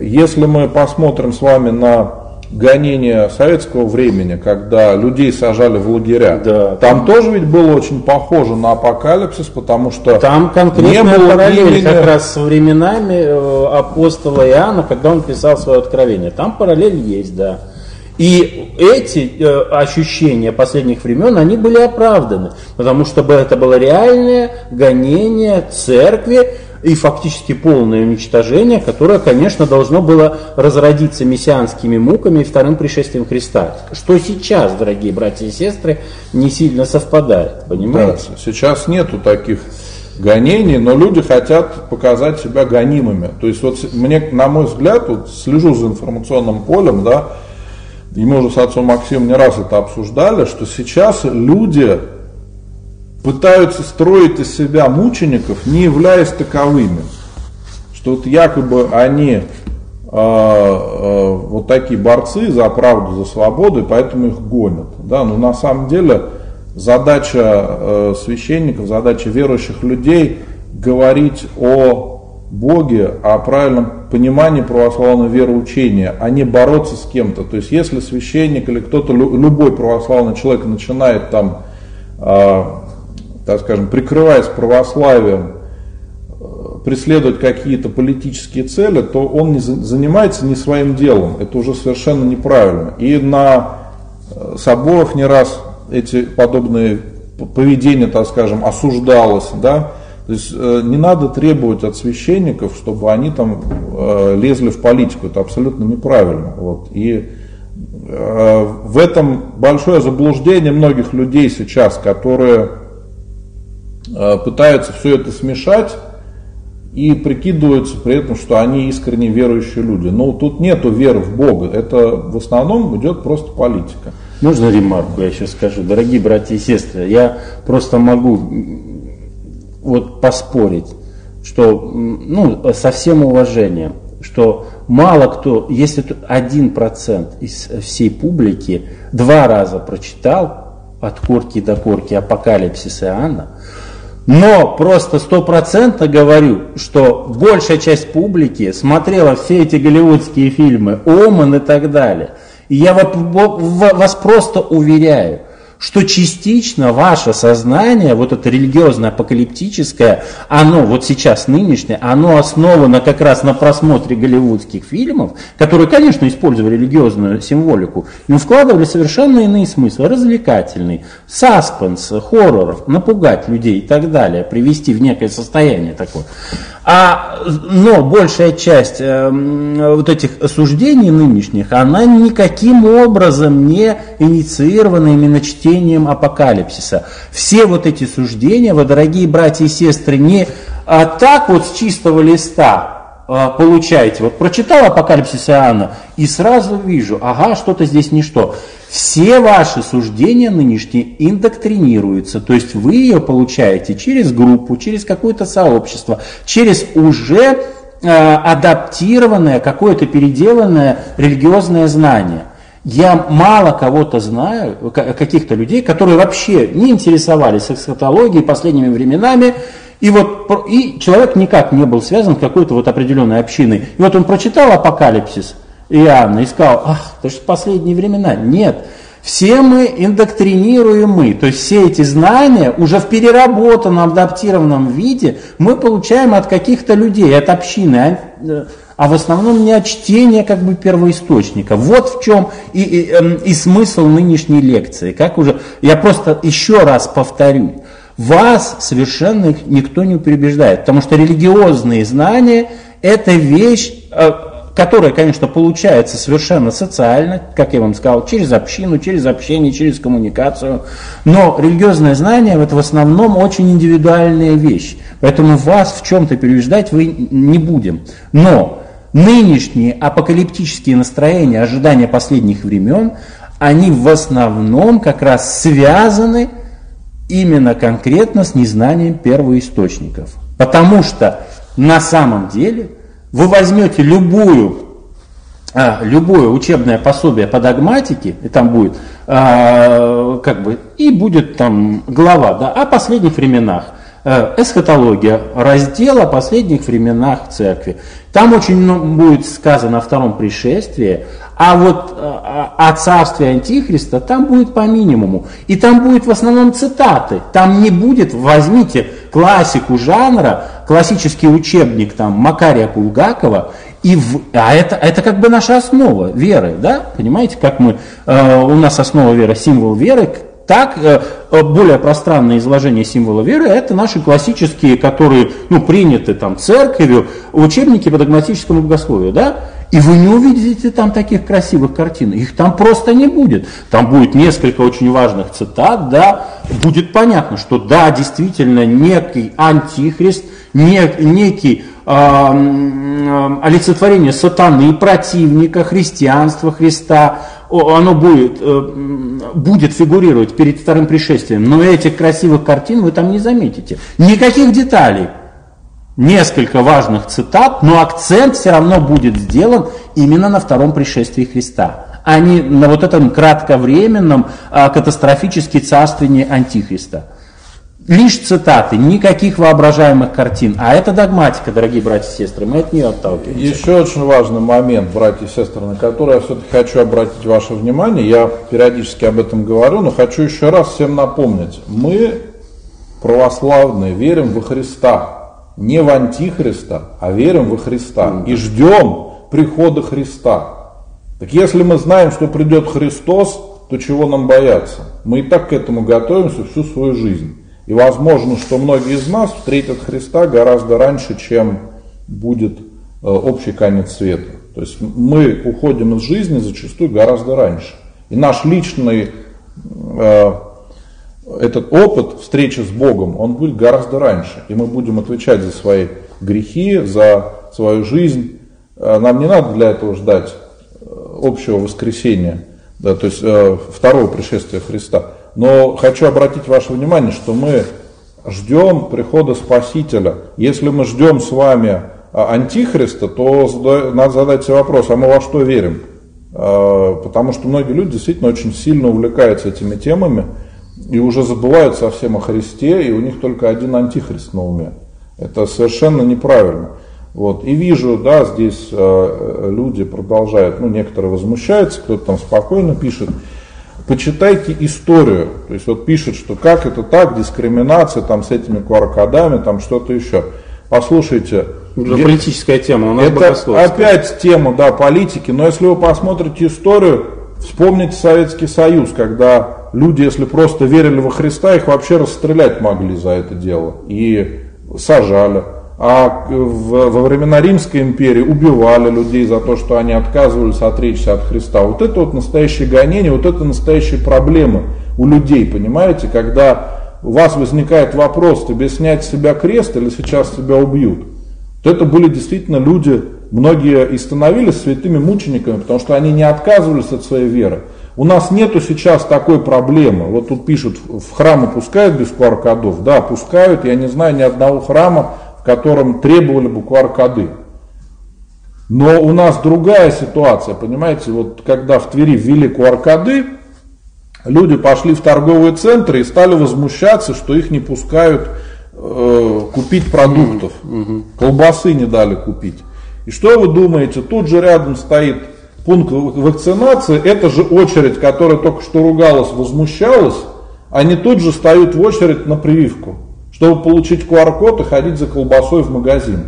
Если мы посмотрим с вами на гонения советского времени, когда людей сажали в лагеря, да, там, там тоже ведь было очень похоже на апокалипсис, потому что там конкретно не было параллель имени... как раз с временами э, апостола Иоанна, когда он писал свое откровение. Там параллель есть, да. И эти э, ощущения последних времен, они были оправданы, потому что это было реальное гонение церкви и фактически полное уничтожение, которое, конечно, должно было разродиться мессианскими муками и вторым пришествием Христа. Что сейчас, дорогие братья и сестры, не сильно совпадает, понимаете? Да, сейчас нету таких гонений, но люди хотят показать себя гонимыми. То есть вот мне, на мой взгляд, вот слежу за информационным полем, да, и мы уже с отцом Максимом не раз это обсуждали, что сейчас люди пытаются строить из себя мучеников, не являясь таковыми. Что вот якобы они э, э, вот такие борцы за правду, за свободу, и поэтому их гонят. Да? Но на самом деле задача э, священников, задача верующих людей говорить о Боге, о правильном понимании православного вероучения, а не бороться с кем-то. То есть если священник или кто-то, любой православный человек начинает там э, так скажем, прикрываясь православием, э, преследовать какие-то политические цели, то он не занимается не своим делом. Это уже совершенно неправильно. И на э, соборах не раз эти подобные поведения, так скажем, осуждалось, да, то есть э, не надо требовать от священников, чтобы они там лезли в политику. Это абсолютно неправильно. Вот. И в этом большое заблуждение многих людей сейчас, которые пытаются все это смешать и прикидываются при этом, что они искренне верующие люди. Но тут нету веры в Бога, это в основном идет просто политика. Можно ремарку я сейчас скажу? Дорогие братья и сестры, я просто могу вот поспорить, что, ну, со всем уважением, что мало кто, если один процент из всей публики два раза прочитал от корки до корки апокалипсис Иоанна, но просто стопроцентно говорю, что большая часть публики смотрела все эти голливудские фильмы, Оман и так далее. И я вас просто уверяю, что частично ваше сознание, вот это религиозное, апокалиптическое, оно вот сейчас нынешнее, оно основано как раз на просмотре голливудских фильмов, которые, конечно, использовали религиозную символику, но вкладывали совершенно иные смыслы, развлекательный, саспенс, хоррор, напугать людей и так далее, привести в некое состояние такое. А, но большая часть э, вот этих суждений нынешних, она никаким образом не инициирована именно чтением апокалипсиса. Все вот эти суждения, вы, дорогие братья и сестры, не а, так вот с чистого листа получаете. Вот прочитал апокалипсис Иоанна и сразу вижу, ага, что-то здесь не что все ваши суждения нынешние индоктринируются, то есть вы ее получаете через группу, через какое-то сообщество, через уже э, адаптированное, какое-то переделанное религиозное знание. Я мало кого-то знаю, каких-то людей, которые вообще не интересовались эсхатологией последними временами, и вот и человек никак не был связан с какой-то вот определенной общиной. И вот он прочитал апокалипсис, Иоанна и сказал, ах, это же последние времена. Нет, все мы индоктринируемы, то есть все эти знания уже в переработанном, адаптированном виде мы получаем от каких-то людей, от общины, а, э, а в основном не от чтения как бы первоисточника. Вот в чем и, и, эм, и смысл нынешней лекции. Как уже, я просто еще раз повторю, вас совершенно никто не перебеждает, потому что религиозные знания это вещь э, которая, конечно, получается совершенно социально, как я вам сказал, через общину, через общение, через коммуникацию. Но религиозное знание это в основном очень индивидуальная вещь. Поэтому вас в чем-то переубеждать вы не будем. Но нынешние апокалиптические настроения, ожидания последних времен, они в основном как раз связаны именно конкретно с незнанием первоисточников. Потому что на самом деле – вы возьмете любую, а, любое учебное пособие по догматике, и там будет, а, как бы, и будет там глава да, о последних временах. Э, эсхатология, раздел о последних временах церкви. Там очень много будет сказано о втором пришествии, а вот э, о царстве Антихриста там будет по минимуму. И там будет в основном цитаты. Там не будет, возьмите классику жанра, классический учебник там Макария Булгакова, и в, а это, это как бы наша основа веры, да, понимаете, как мы, э, у нас основа веры, символ веры, Так, э, э, более пространное изложение символа веры – это наши классические, которые ну, приняты там, церковью, учебники по догматическому богословию. Да? И вы не увидите там таких красивых картин. Их там просто не будет. Там будет несколько очень важных цитат, да, будет понятно, что да, действительно, некий антихрист, нек, некий э, олицетворение сатаны, противника христианства, Христа, оно будет, э, будет фигурировать перед вторым пришествием, но этих красивых картин вы там не заметите. Никаких деталей несколько важных цитат, но акцент все равно будет сделан именно на втором пришествии Христа, а не на вот этом кратковременном а, катастрофически царствовании Антихриста. Лишь цитаты, никаких воображаемых картин. А это догматика, дорогие братья и сестры, мы от нее отталкиваемся. Еще очень важный момент, братья и сестры, на который я все-таки хочу обратить ваше внимание. Я периодически об этом говорю, но хочу еще раз всем напомнить. Мы, православные, верим во Христа не в Антихриста, а верим во Христа и ждем прихода Христа. Так если мы знаем, что придет Христос, то чего нам бояться? Мы и так к этому готовимся всю свою жизнь. И возможно, что многие из нас встретят Христа гораздо раньше, чем будет э, общий конец света. То есть мы уходим из жизни зачастую гораздо раньше. И наш личный э, этот опыт встречи с Богом, он будет гораздо раньше. И мы будем отвечать за свои грехи, за свою жизнь. А нам не надо для этого ждать э, общего воскресения, да, то есть э, второго пришествия Христа. Но хочу обратить ваше внимание, что мы ждем прихода Спасителя. Если мы ждем с вами а, Антихриста, то надо задать себе вопрос, а мы во что верим? А, потому что многие люди действительно очень сильно увлекаются этими темами и уже забывают совсем о Христе, и у них только один антихрист на уме. Это совершенно неправильно. Вот. И вижу, да, здесь э, люди продолжают, ну, некоторые возмущаются, кто-то там спокойно пишет. Почитайте историю. То есть вот пишет, что как это так, дискриминация там с этими QR-кодами, там что-то еще. Послушайте. Уже где... политическая тема, у нас Это опять тема, да, политики. Но если вы посмотрите историю, вспомните Советский Союз, когда люди, если просто верили во Христа, их вообще расстрелять могли за это дело. И сажали. А во времена Римской империи убивали людей за то, что они отказывались отречься от Христа. Вот это вот настоящее гонение, вот это настоящие проблемы у людей, понимаете, когда у вас возникает вопрос, тебе снять с себя крест или сейчас тебя убьют. То это были действительно люди, многие и становились святыми мучениками, потому что они не отказывались от своей веры. У нас нету сейчас такой проблемы. Вот тут пишут, в храмы пускают без QR-кодов. Да, пускают. Я не знаю ни одного храма, в котором требовали бы QR-коды. Но у нас другая ситуация, понимаете, вот когда в Твери ввели QR-коды, люди пошли в торговые центры и стали возмущаться, что их не пускают э, купить продуктов. Колбасы не дали купить. И что вы думаете, тут же рядом стоит пункт вакцинации, это же очередь, которая только что ругалась, возмущалась, они тут же встают в очередь на прививку, чтобы получить QR-код и ходить за колбасой в магазин.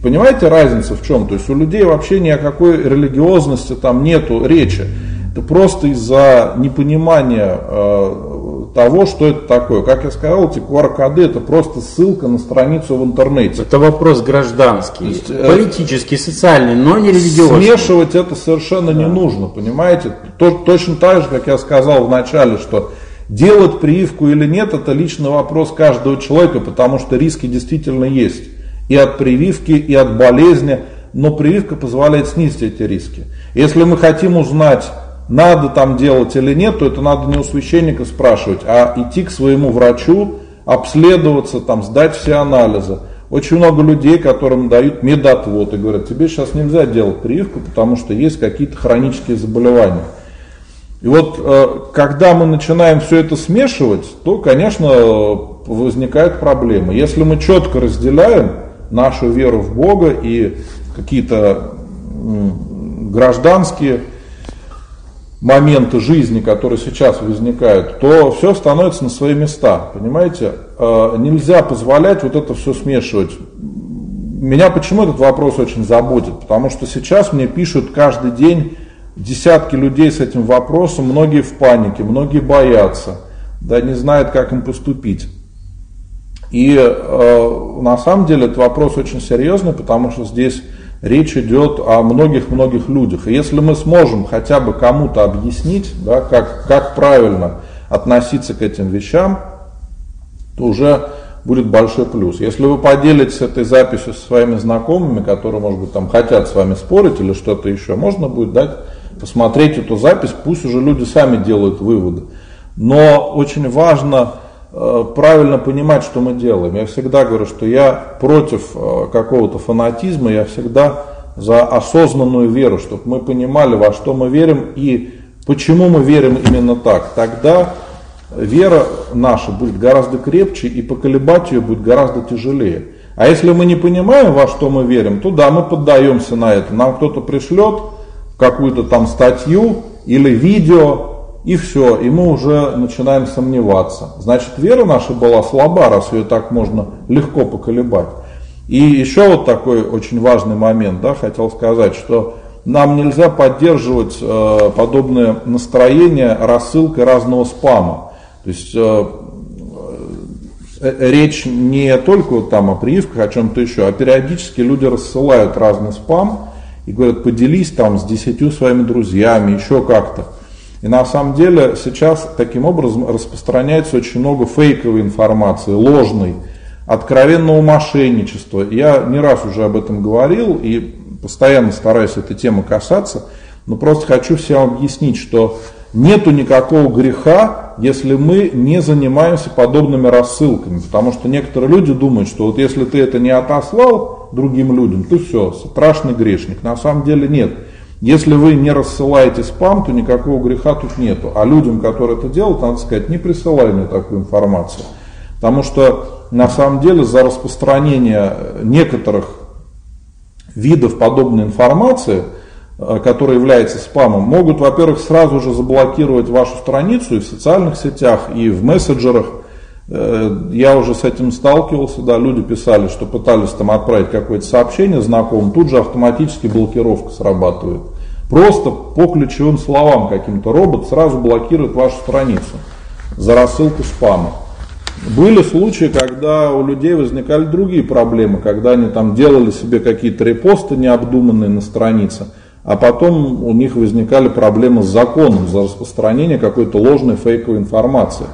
Понимаете разницу в чем? То есть у людей вообще ни о какой религиозности там нету речи. Это просто из-за непонимания э, того, что это такое. Как я сказал, эти QR-коды это просто ссылка на страницу в интернете. Это вопрос гражданский, есть, э, политический, социальный, но не религиозный. Смешивать это совершенно да. не нужно, понимаете? То, точно так же, как я сказал в начале, что делать прививку или нет, это личный вопрос каждого человека, потому что риски действительно есть. И от прививки, и от болезни, но прививка позволяет снизить эти риски. Если мы хотим узнать надо там делать или нет, то это надо не у священника спрашивать, а идти к своему врачу, обследоваться, там, сдать все анализы. Очень много людей, которым дают медотвод и говорят, тебе сейчас нельзя делать прививку, потому что есть какие-то хронические заболевания. И вот э, когда мы начинаем все это смешивать, то, конечно, возникают проблемы. Если мы четко разделяем нашу веру в Бога и какие-то гражданские моменты жизни, которые сейчас возникают, то все становится на свои места. Понимаете? Э, нельзя позволять вот это все смешивать. Меня почему этот вопрос очень заботит? Потому что сейчас мне пишут каждый день десятки людей с этим вопросом, многие в панике, многие боятся. да, не знает, как им поступить. И э, на самом деле этот вопрос очень серьезный, потому что здесь речь идет о многих-многих людях. И если мы сможем хотя бы кому-то объяснить, да, как, как правильно относиться к этим вещам, то уже будет большой плюс. Если вы поделитесь этой записью со своими знакомыми, которые, может быть, там хотят с вами спорить или что-то еще, можно будет дать посмотреть эту запись, пусть уже люди сами делают выводы. Но очень важно э, правильно понимать, что мы делаем. Я всегда говорю, что я против э, какого-то фанатизма, я всегда за осознанную веру, чтобы мы понимали, во что мы верим и почему мы верим именно так. Тогда вера наша будет гораздо крепче и поколебать ее будет гораздо тяжелее. А если мы не понимаем, во что мы верим, то да, мы поддаемся на это. Нам кто-то пришлет какую-то там статью или видео, и все, и мы уже начинаем сомневаться. Значит, вера наша была слаба, раз ее так можно легко поколебать. И еще вот такой очень важный момент, да, хотел сказать, что нам нельзя поддерживать э, подобное настроение рассылкой разного спама. То есть э, э, речь не только там о прививках, о чем-то еще, а периодически люди рассылают разный спам и говорят, поделись там с десятью своими друзьями, еще как-то. И на самом деле сейчас таким образом распространяется очень много фейковой информации, ложной, откровенного мошенничества. Я не раз уже об этом говорил и постоянно стараюсь этой темы касаться, но просто хочу всем объяснить, что нету никакого греха, если мы не занимаемся подобными рассылками. Потому что некоторые люди думают, что вот если ты это не отослал другим людям, то все, страшный грешник. На самом деле нет. Если вы не рассылаете спам, то никакого греха тут нету. А людям, которые это делают, надо сказать, не присылай мне такую информацию. Потому что на самом деле за распространение некоторых видов подобной информации – Э, который является спамом, могут, во-первых, сразу же заблокировать вашу страницу и в социальных сетях, и в мессенджерах. Э, я уже с этим сталкивался, да, люди писали, что пытались там отправить какое-то сообщение знакомым, тут же автоматически блокировка срабатывает. Просто по ключевым словам каким-то робот сразу блокирует вашу страницу за рассылку спама. Были случаи, когда у людей возникали другие проблемы, когда они там делали себе какие-то репосты необдуманные на странице – а потом у них возникали проблемы с законом за распространение какой-то ложной фейковой информации.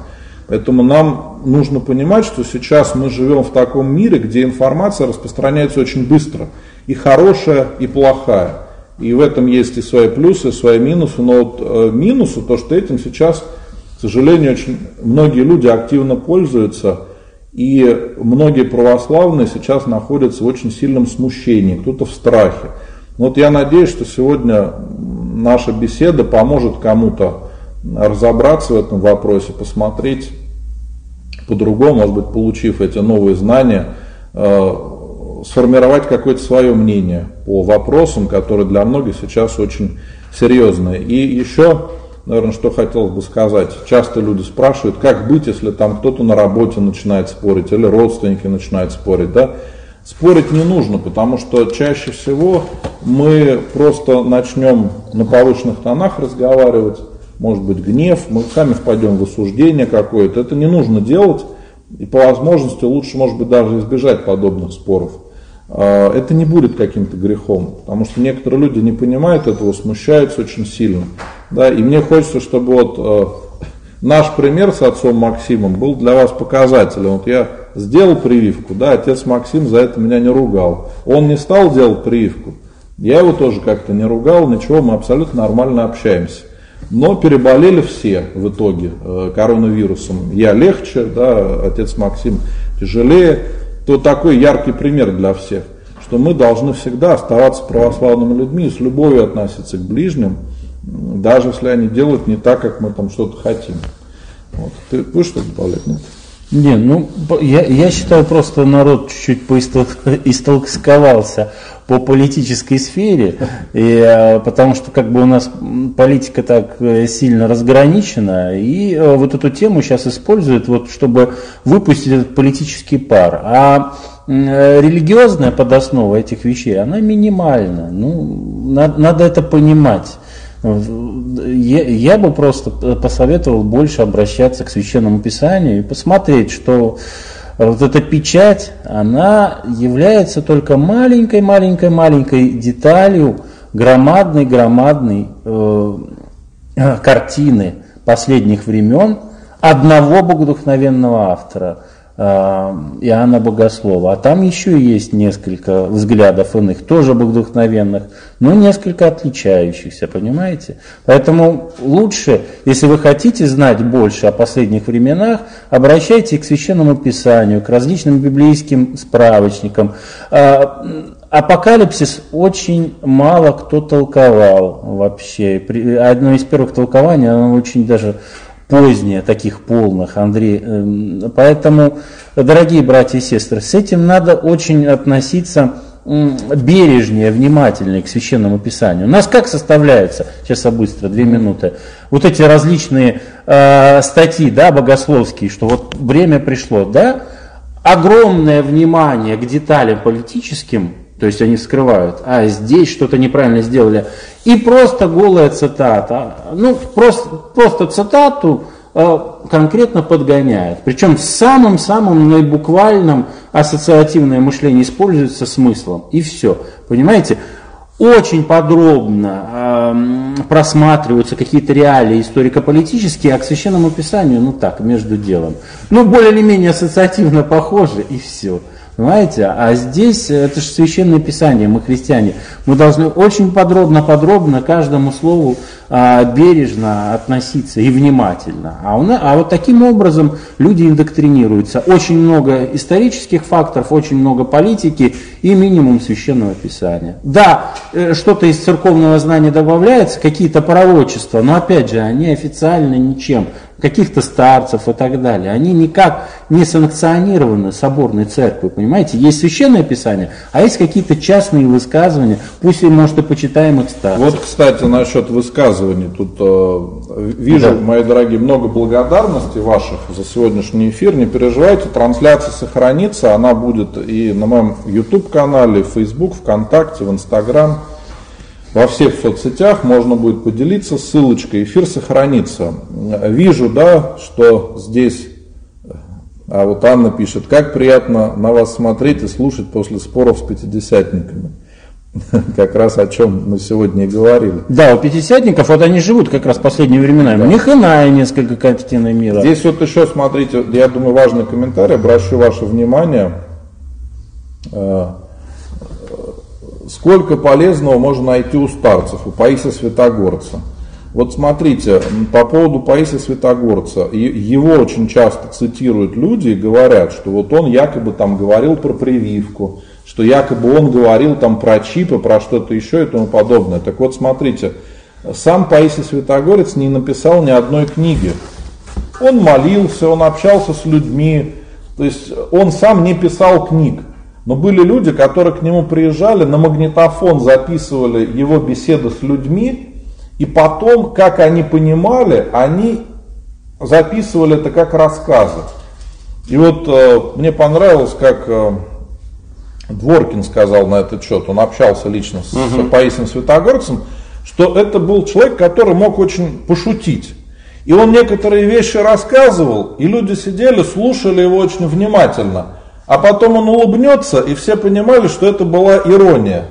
Поэтому нам нужно понимать, что сейчас мы живем в таком мире, где информация распространяется очень быстро. И хорошая, и плохая. И в этом есть и свои плюсы, и свои минусы. Но вот э, минусы, то, что этим сейчас, к сожалению, очень многие люди активно пользуются. И многие православные сейчас находятся в очень сильном смущении, кто-то в страхе. Вот я надеюсь, что сегодня наша беседа поможет кому-то разобраться в этом вопросе, посмотреть по-другому, может быть, получив эти новые знания, э, сформировать какое-то свое мнение по вопросам, которые для многих сейчас очень серьезные. И еще, наверное, что хотелось бы сказать. Часто люди спрашивают, как быть, если там кто-то на работе начинает спорить или родственники начинают спорить, да? Спорить не нужно, потому что чаще всего мы просто начнем на повышенных тонах разговаривать, может быть гнев, мы сами впадем в осуждение какое-то. Это не нужно делать, и по возможности лучше, может быть, даже избежать подобных споров. А, это не будет каким-то грехом, потому что некоторые люди не понимают этого, смущаются очень сильно. Да, и мне хочется, чтобы вот э, наш пример с отцом Максимом был для вас показателем. Вот я сделал прививку, да, отец Максим за это меня не ругал. Он не стал делать прививку, я его тоже как-то не ругал, ничего, мы абсолютно нормально общаемся. Но переболели все в итоге э, коронавирусом. Я легче, да, отец Максим тяжелее. То такой яркий пример для всех, что мы должны всегда оставаться православными людьми и с любовью относиться к ближним, даже если они делают не так, как мы там что-то хотим. Вот. Ты будешь что-то добавлять? Нет? Не, ну я, я считаю, просто народ чуть-чуть поистолковался по политической сфере, и, э, потому что как бы у нас политика так э, сильно разграничена, и э, вот эту тему сейчас используют, вот, чтобы выпустить этот политический пар. А религиозная подоснова этих вещей, она минимальна. Ну, надо, надо это понимать. Я, я бы просто посоветовал больше обращаться к священному писанию и посмотреть, что вот эта печать, она является только маленькой-маленькой-маленькой деталью громадной-громадной э, картины последних времен одного богодухновенного автора – Иоанна Богослова. А там еще есть несколько взглядов иных, тоже вдохновенных, но несколько отличающихся, понимаете? Поэтому лучше, если вы хотите знать больше о последних временах, обращайтесь к Священному Писанию, к различным библейским справочникам. Э, апокалипсис очень мало кто толковал вообще. Одно из первых толкований, оно очень даже позднее, таких полных, Андрей. Эм, поэтому, дорогие братья и сестры, с этим надо очень относиться бережнее, внимательнее к священному писанию. У нас как составляется, сейчас я быстро, две минуты, вот эти различные э, статьи, да, богословские, что вот время пришло, да, огромное внимание к деталям политическим, то есть они скрывают, а здесь что-то неправильно сделали. И просто голая цитата, ну просто, просто цитату э, конкретно подгоняют. Причем в самом-самом наибуквальном ассоциативное мышление используется смыслом. И все. Понимаете? Очень подробно э, просматриваются какие-то реалии историко-политические, а к священному писанию, ну так, между делом. Ну, более или менее ассоциативно похоже, и все. Понимаете? А здесь это же священное писание, мы христиане. Мы должны очень подробно-подробно каждому слову бережно относиться и внимательно. А, нас, а вот таким образом люди индоктринируются. Очень много исторических факторов, очень много политики и минимум священного писания. Да, э, что-то из церковного знания добавляется, какие-то пророчества, но опять же, они официально ничем каких-то старцев и так далее. Они никак не санкционированы соборной церковью, понимаете? Есть священное писание, а есть какие-то частные высказывания, пусть и, может, и почитаемых старцев. Вот, кстати, насчет высказываний. Тут э, вижу, да. мои дорогие, много благодарности ваших за сегодняшний эфир. Не переживайте, трансляция сохранится, она будет и на моем YouTube-канале, в Facebook, ВКонтакте, в Instagram во всех соцсетях можно будет поделиться ссылочкой, эфир сохранится. Вижу, да, что здесь, а вот Анна пишет, как приятно на вас смотреть и слушать после споров с пятидесятниками. Как раз о чем мы сегодня и говорили. Да, у пятидесятников, вот они живут как раз в последние времена. Да. У них иная несколько картина мира. Здесь вот еще, смотрите, я думаю, важный комментарий, обращу ваше внимание э, сколько полезного можно найти у старцев, у Паисия Святогорца. Вот смотрите, по поводу Паисия Святогорца, его очень часто цитируют люди и говорят, что вот он якобы там говорил про прививку, что якобы он говорил там про чипы, про что-то еще и тому подобное. Так вот, смотрите, сам Паисий Святогорец не написал ни одной книги. Он молился, он общался с людьми, то есть он сам не писал книг. Но были люди, которые к нему приезжали, на магнитофон записывали его беседы с людьми, и потом, как они понимали, они записывали это как рассказы. И вот э, мне понравилось, как э, Дворкин сказал на этот счет, он общался лично с, угу. Паисием Святогорцем, что это был человек, который мог очень пошутить. И он некоторые вещи рассказывал, и люди сидели, слушали его очень внимательно. А потом он улыбнется, и все понимали, что это была ирония.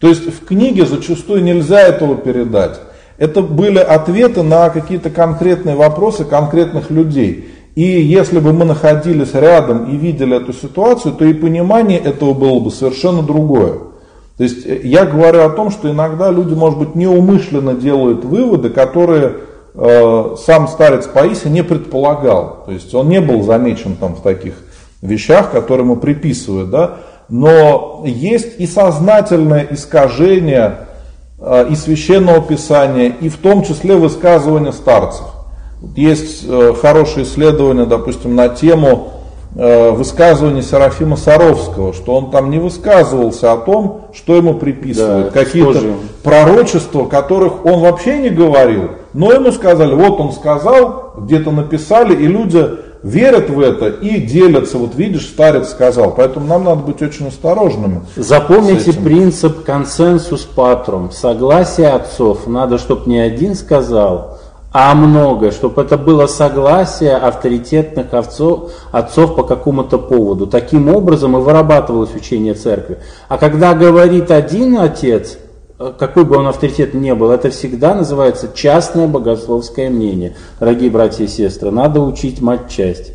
То есть в книге зачастую нельзя этого передать. Это были ответы на какие-то конкретные вопросы конкретных людей. И если бы мы находились рядом и видели эту ситуацию, то и понимание этого было бы совершенно другое. То есть э, я говорю о том, что иногда люди, может быть, неумышленно делают выводы, которые э, сам старец Паисий не предполагал. То есть он не был замечен там в таких вещах, которые ему приписывают, да, но есть и сознательное искажение э, и священного писания, и в том числе высказывания старцев. Есть э, хорошее исследование, допустим, на тему э, высказывания Серафима Саровского, что он там не высказывался о том, что ему приписывают, да, какие-то пророчества, которых он вообще не говорил, но ему сказали, вот он сказал, где-то написали, и люди верят в это и делятся. Вот видишь, старец сказал. Поэтому нам надо быть очень осторожными. Запомните принцип консенсус патрум. Согласие отцов. Надо, чтобы не один сказал, а много, чтобы это было согласие авторитетных отцов, отцов по какому-то поводу. Таким образом и вырабатывалось учение церкви. А когда говорит один отец, э, какой бы он авторитет ни был, это всегда называется частное богословское мнение. Дорогие братья и сестры, надо учить мать часть.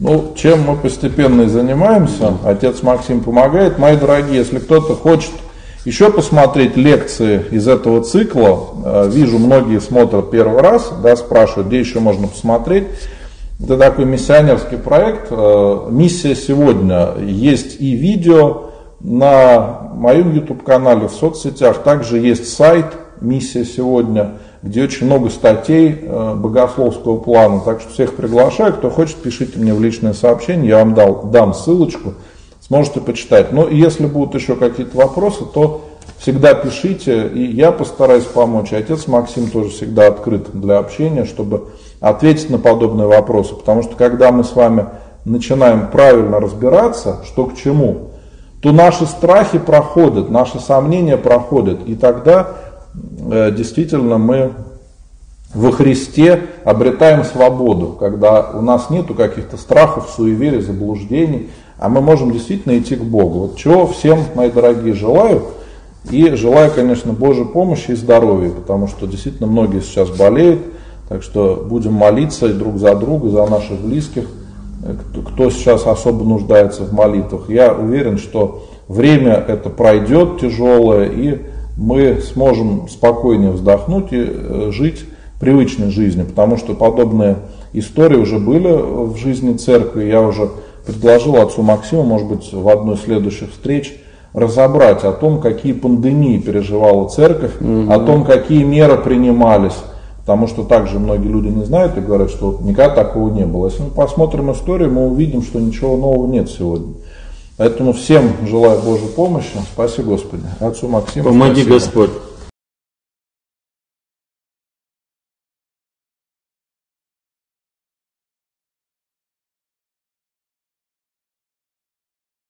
Ну, чем мы постепенно и занимаемся, отец Максим помогает. Мои дорогие, если кто-то хочет еще посмотреть лекции из этого цикла, э, вижу, многие смотрят первый раз, да, спрашивают, где еще можно посмотреть. Это такой миссионерский проект. Э, Миссия сегодня. Есть и видео на моем YouTube-канале, в соцсетях. Также есть сайт «Миссия сегодня», где очень много статей э, богословского плана. Так что всех приглашаю. Кто хочет, пишите мне в личное сообщение, я вам дал, дам ссылочку сможете почитать. Но если будут еще какие-то вопросы, то всегда пишите, и я постараюсь помочь. Отец Максим тоже всегда открыт для общения, чтобы ответить на подобные вопросы. Потому что когда мы с вами начинаем правильно разбираться, что к чему, то наши страхи проходят, наши сомнения проходят. И тогда э, действительно мы во Христе обретаем свободу, когда у нас нету каких-то страхов, суеверий, заблуждений, а мы можем действительно идти к Богу. Вот чего всем, мои дорогие, желаю. И желаю, конечно, Божьей помощи и здоровья, потому что действительно многие сейчас болеют. Так что будем молиться и друг за друга, за наших близких, кто сейчас особо нуждается в молитвах. Я уверен, что время это пройдет тяжелое, и мы сможем спокойнее вздохнуть и э, жить привычной жизнью, потому что подобные истории уже были в жизни церкви. Я уже предложил отцу Максиму, может быть, в одной из следующих встреч, разобрать о том, какие пандемии переживала церковь, угу. о том, какие меры принимались. Потому что также многие люди не знают и говорят, что никогда такого не было. Если мы посмотрим историю, мы увидим, что ничего нового нет сегодня. Поэтому всем желаю Божьей помощи. Спасибо, Господи. Отцу Максиму. Помоги спасибо. Господь.